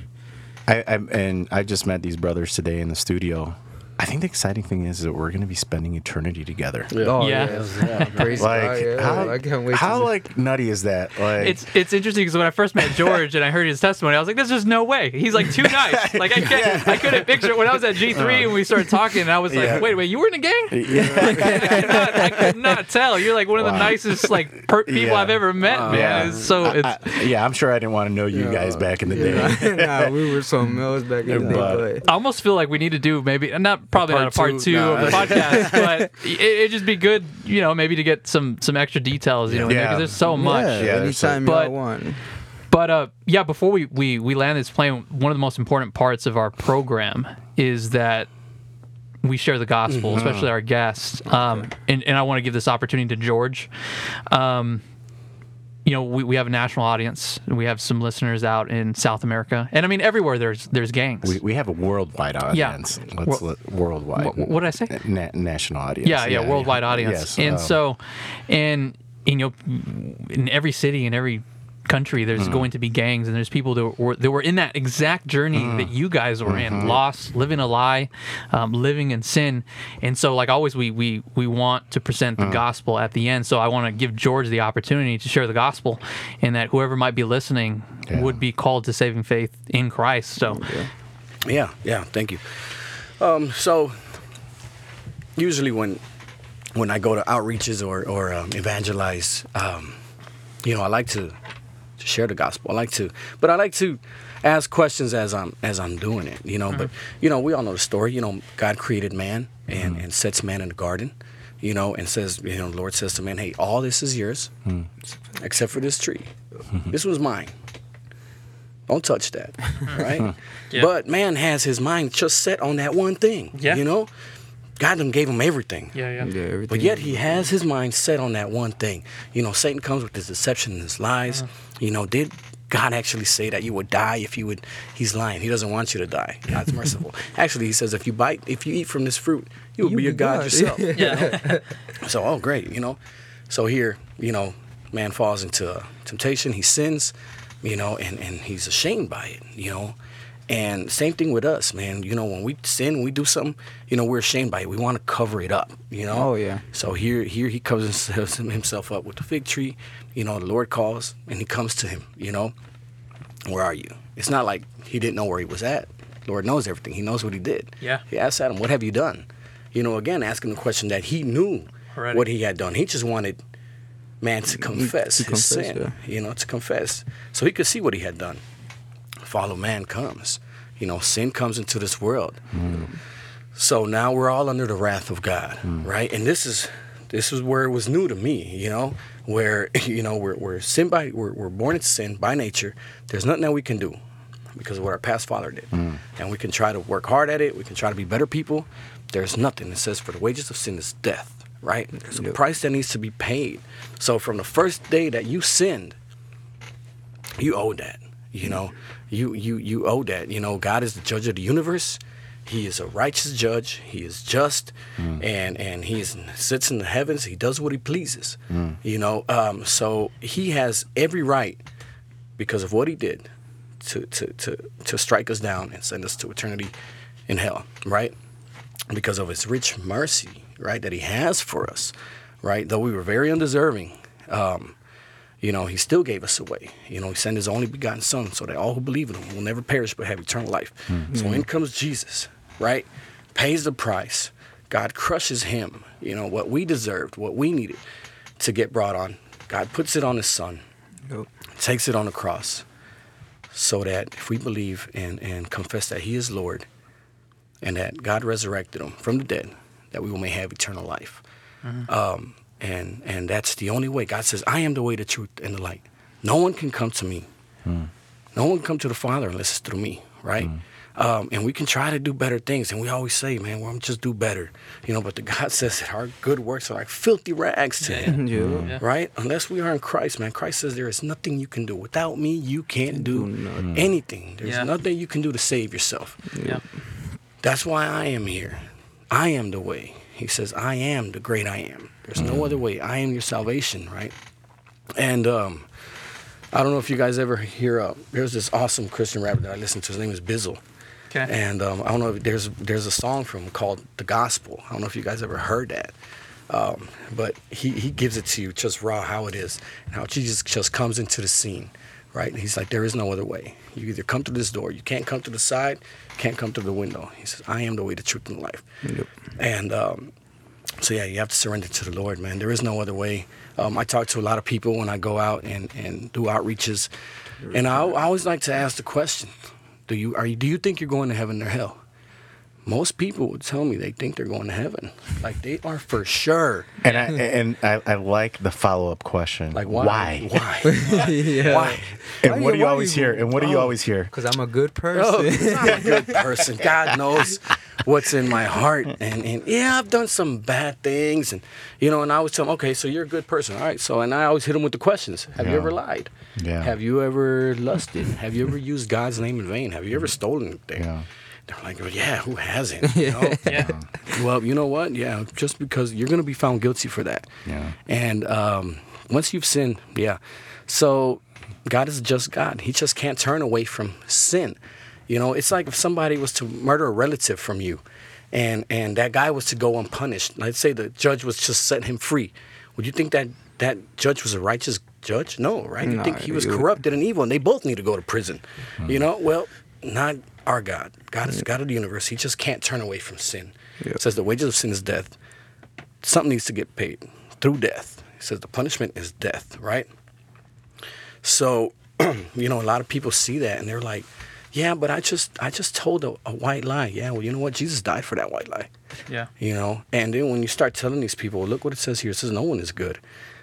I, I and I just met these brothers today in the studio. I think the exciting thing is that we're going to be spending eternity together. Oh Yeah. yeah, yeah. Like God, yeah. how, I can't wait. how to like nutty is that? Like It's it's interesting because when I first met George and I heard his testimony, I was like, "There's just no way." He's like too nice. Like I can't, I couldn't picture it. when I was at G three uh-huh. and we started talking. I was like, Yeah. "Wait, wait, you were in a gang?" yeah, I could not, I could not tell. You're like one of the nicest like per- people Yeah. I've ever met, uh-huh. man. Yeah. It's so it's I- yeah. I'm sure I didn't want to know you guys back in the day. nah, we were something else back in the day. But- But I almost feel like we need to do maybe not probably not a part part two, two no. of the podcast, but it, it'd just be good, you know, maybe to get some some extra details, you know, Yeah. because there's so much. yeah, Yeah, there's anytime a- y'all but- want. But uh, yeah, before we, we we land this plane, one of the most important parts of our program is that we share the gospel, especially our guests. Um, and, and I want to give this opportunity to George. Um, you know, we, we have a national audience. We have some listeners out in South America, and I mean everywhere. There's there's gangs. We, we have a worldwide audience. Let's let, worldwide. Wh- what did I say? Na- national audience. yeah, yeah, worldwide audience. Yes, and um, so, and you know, in every city, in every country, there's Hmm. going to be gangs, and there's people that were that were in that exact journey Hmm. that you guys were Mm-hmm. in, lost, living a lie, um, living in sin. And so, like always, we we we want to present the gospel at the end. So I want to give George the opportunity to share the gospel, and that whoever might be listening Yeah. would be called to saving faith in Christ. So. Yeah, yeah, thank you. Um, so usually when when I go to outreaches or or um, evangelize, um, you know, I like to to share the gospel. I like to, but I like to ask questions as I'm as I'm doing it. You know, but mm-hmm. you know, we all know the story. You know, God created man and mm-hmm. and sets man in the garden. You know, and says, you know, the Lord says to man, "Hey, all this is yours, mm-hmm. except for this tree. this was mine." Don't touch that, right? Yeah. But man has his mind just set on that one thing. Yeah. You know, God done gave him everything. Yeah, yeah. Yeah, everything. But yet he has his mind set on that one thing. You know, Satan comes with his deception and his lies. Uh-huh. You know, did God actually say that you would die if you would? He's lying. He doesn't want you to die. God's merciful. Actually, he says if you bite, if you eat from this fruit, you will You be a God, God. yourself. Yeah. So, oh, great, you know. So here, you know, man falls into temptation. He sins, you know, and, and he's ashamed by it, you know. And same thing with us, man. You know, when we sin, when we do something, you know, we're ashamed by it. We want to cover it up, you know. Oh, yeah. So here, here he covers himself up with the fig tree. You know, the Lord calls, and he comes to him. You know, where are you? It's not like he didn't know where he was at. Lord knows everything. He knows what he did. Yeah. He asked Adam, "What have you done?" You know, again asking the question that he knew Already. what he had done. He just wanted man to confess to his confess, sin. yeah. You know, to confess, so he could see what he had done. Follow man comes. You know, sin comes into this world. Mm. So now we're all under the wrath of God, mm. right? And this is this is where it was new to me, you know, where you know we're we're sin by we're, we're born into sin by nature. There's nothing that we can do because of what our past father did, mm. and we can try to work hard at it. We can try to be better people. There's nothing. It says for the wages of sin is death, right? There's a Yep. price that needs to be paid. So from the first day that you sinned, you owe that. You know, you you you owe that. You know, God is the judge of the universe. He is a righteous judge. He is just, and and he is, sits in the heavens. He does what he pleases. You know, um, so he has every right because of what he did to to to to strike us down and send us to eternity in hell. Right? Because of his rich mercy, right, that he has for us. Right? Though we were very undeserving. Um, you know, he still gave us away. You know, he sent his only begotten son so that all who believe in him will never perish but have eternal life. So in comes Jesus, right? Pays the price. God crushes him, you know, what we deserved, what we needed to get brought on. God puts it on his son, Yep. takes it on the cross, so that if we believe and, and confess that he is Lord and that God resurrected him from the dead, that we may have eternal life. Um, and and that's the only way. God says, "I am the way, the truth, and the light. No one can come to me. Hmm. No one can come to the Father unless it's through me." Right? Hmm. Um, and we can try to do better things, and we always say, "Man, well, I'm just do better," you know. But the God says that our good works are like filthy rags to Him. Yeah. Yeah. Right? Unless we are in Christ, man. Christ says there is nothing you can do. Without me, you can't do do nothing. Hmm. anything. There's Yeah. nothing you can do to save yourself. Yeah. That's why I am here. I am the way. He says, I am the great I am. There's no other way. I am your salvation, right? And um, I don't know if you guys ever hear, uh, there's this awesome Christian rapper that I listen to. His name is Bizzle. Okay. And um, I don't know if there's there's a song from him called "The Gospel." I don't know if you guys ever heard that. Um, but he, he gives it to you just raw how it is and how Jesus just comes into the scene, right? And he's like, there is no other way. You either come to this door, you can't come to the side, you can't come to the window. He says, I am the way, the truth, and the life. Yep. And um, so yeah, you have to surrender to the Lord, man. There is no other way. Um, I talk to a lot of people when I go out and, and do outreaches, and I, I always like to ask the question: Do you are you, do you think you're going to heaven or hell? Most people would tell me they think they're going to heaven, like they are for sure. And I and I, I like the follow up question. Like why? Why? Why? yeah. why? And Why what do you why always hear? And what do you Oh. always hear? Because I'm a good Oh, person. I'm a good person. God knows what's in my heart. And, and yeah, I've done some bad things. And, you know, and I always tell them, okay, so you're a good person. All right. So, and I always hit them with the questions Have you ever lied? Yeah. Have you ever lusted? Have you ever used God's name in vain? Have you ever stolen anything? Yeah. They're like, well, yeah, who hasn't? You know? yeah. Well, you know what? Yeah, just because you're going to be found guilty for that. Yeah. And um, once you've sinned, yeah. So God is just God. He just can't turn away from sin. You know, it's like if somebody was to murder a relative from you, and and that guy was to go unpunished. Let's say the judge was just set him free. Would you think that that judge was a righteous judge? No, right? You Nah, think he was you- corrupted and evil, and they both need to go to prison. You know, well, not our God. God is the God of the universe. He just can't turn away from sin. Yeah. It says the wages of sin is death. Something needs to get paid through death. He says the punishment is death, right? So, you know, a lot of people see that and they're like, "Yeah, but I just I just told a, a white lie." Yeah, well, you know what? Jesus died for that white lie. Yeah. You know, and then when you start telling these people, look what it says here. It says no one is good.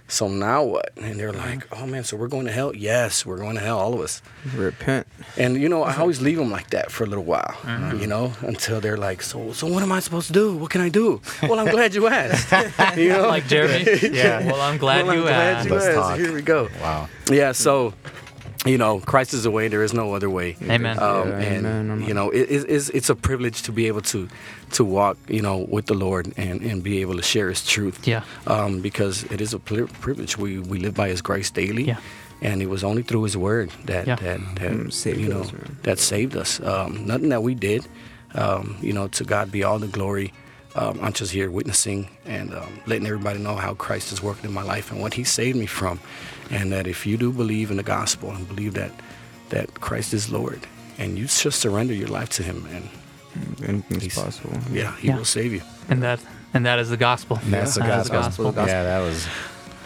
So now what? And they're like, "Oh man, so we're going to hell?" Yes, we're going to hell, all of us. Repent. And you know, I always leave them like that for a little while, uh-huh. you know, until they're like, "So, so what am I supposed to do? What can I do?" Well, I'm glad you asked. you know, Like Jeremy. Yeah. Well, I'm glad Well, I'm you glad asked. you Let's asked. talk. Here we go. Wow. Yeah, so you know, Christ is the way. There is no other way. Amen. Um, Yeah, and amen, amen. you know, it, it, it's it's a privilege to be able to to walk, you know, with the Lord and, and be able to share His truth. Yeah. Um, because it is a privilege. We we live by His grace daily. Yeah. And it was only through His Word that Yeah. that, that Mm, saved you know us, man. that saved us. Um, nothing that we did. Um, you know, to God be all the glory. Um, I'm just here witnessing and um, letting everybody know how Christ is working in my life and what He saved me from, and that if you do believe in the gospel and believe that that Christ is Lord, and you just surrender your life to Him, and mm, Anything's He's- possible. yeah, He Yeah. will save you. And that and that is the gospel. And that's the That is gospel. the gospel. Yeah, that was.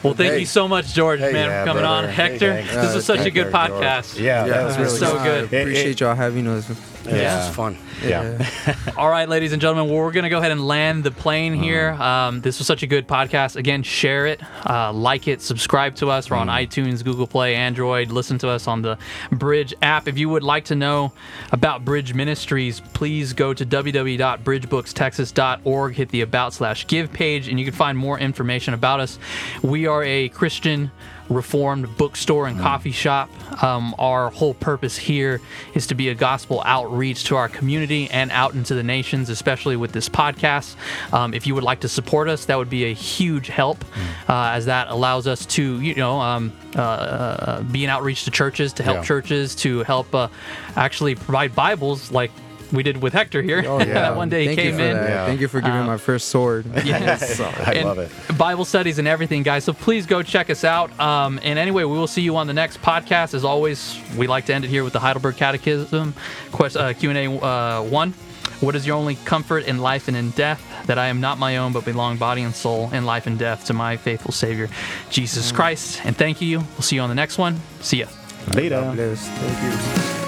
Well, thank Hey. you so much, George, Hey, man, yeah, for coming on. brother. Hey, Hector, thanks. this was such a good Hector, George. podcast. Yeah, Yeah, that was it was really so good. good. It- it- appreciate y'all having us. Yeah, Yeah. it's fun. Yeah. All right, ladies and gentlemen, well, we're going to go ahead and land the plane here. Um, this was such a good podcast. Again, share it, uh, like it, subscribe to us. We're on iTunes, Google Play, Android. Listen to us on the Bridge app. If you would like to know about Bridge Ministries, please go to www.bridgebooks.texas.org, hit the About slash Give page, and you can find more information about us. We are a Christian Reformed bookstore and coffee shop. Um, our whole purpose here is to be a gospel outreach to our community and out into the nations, especially with this podcast. Um, if you would like to support us, that would be a huge help, uh, as that allows us to, you know, um, uh, uh, be an outreach to churches, to help Yeah. churches, to help uh, actually provide Bibles like we did with Hector here. Oh, yeah. that one day he Thank you came in. Yeah. Thank you for giving Uh, my first sword. Yes. I and love it. Bible studies and everything, guys. So please go check us out. Um, and anyway, we will see you on the next podcast. As always, we like to end it here with the Heidelberg Catechism quest, uh, Q and A uh, one. What is your only comfort in life and in death? That I am not my own, but belong body and soul in life and death to my faithful Savior, Jesus Christ. And thank you. We'll see you on the next one. See ya. Later. God. Thank you.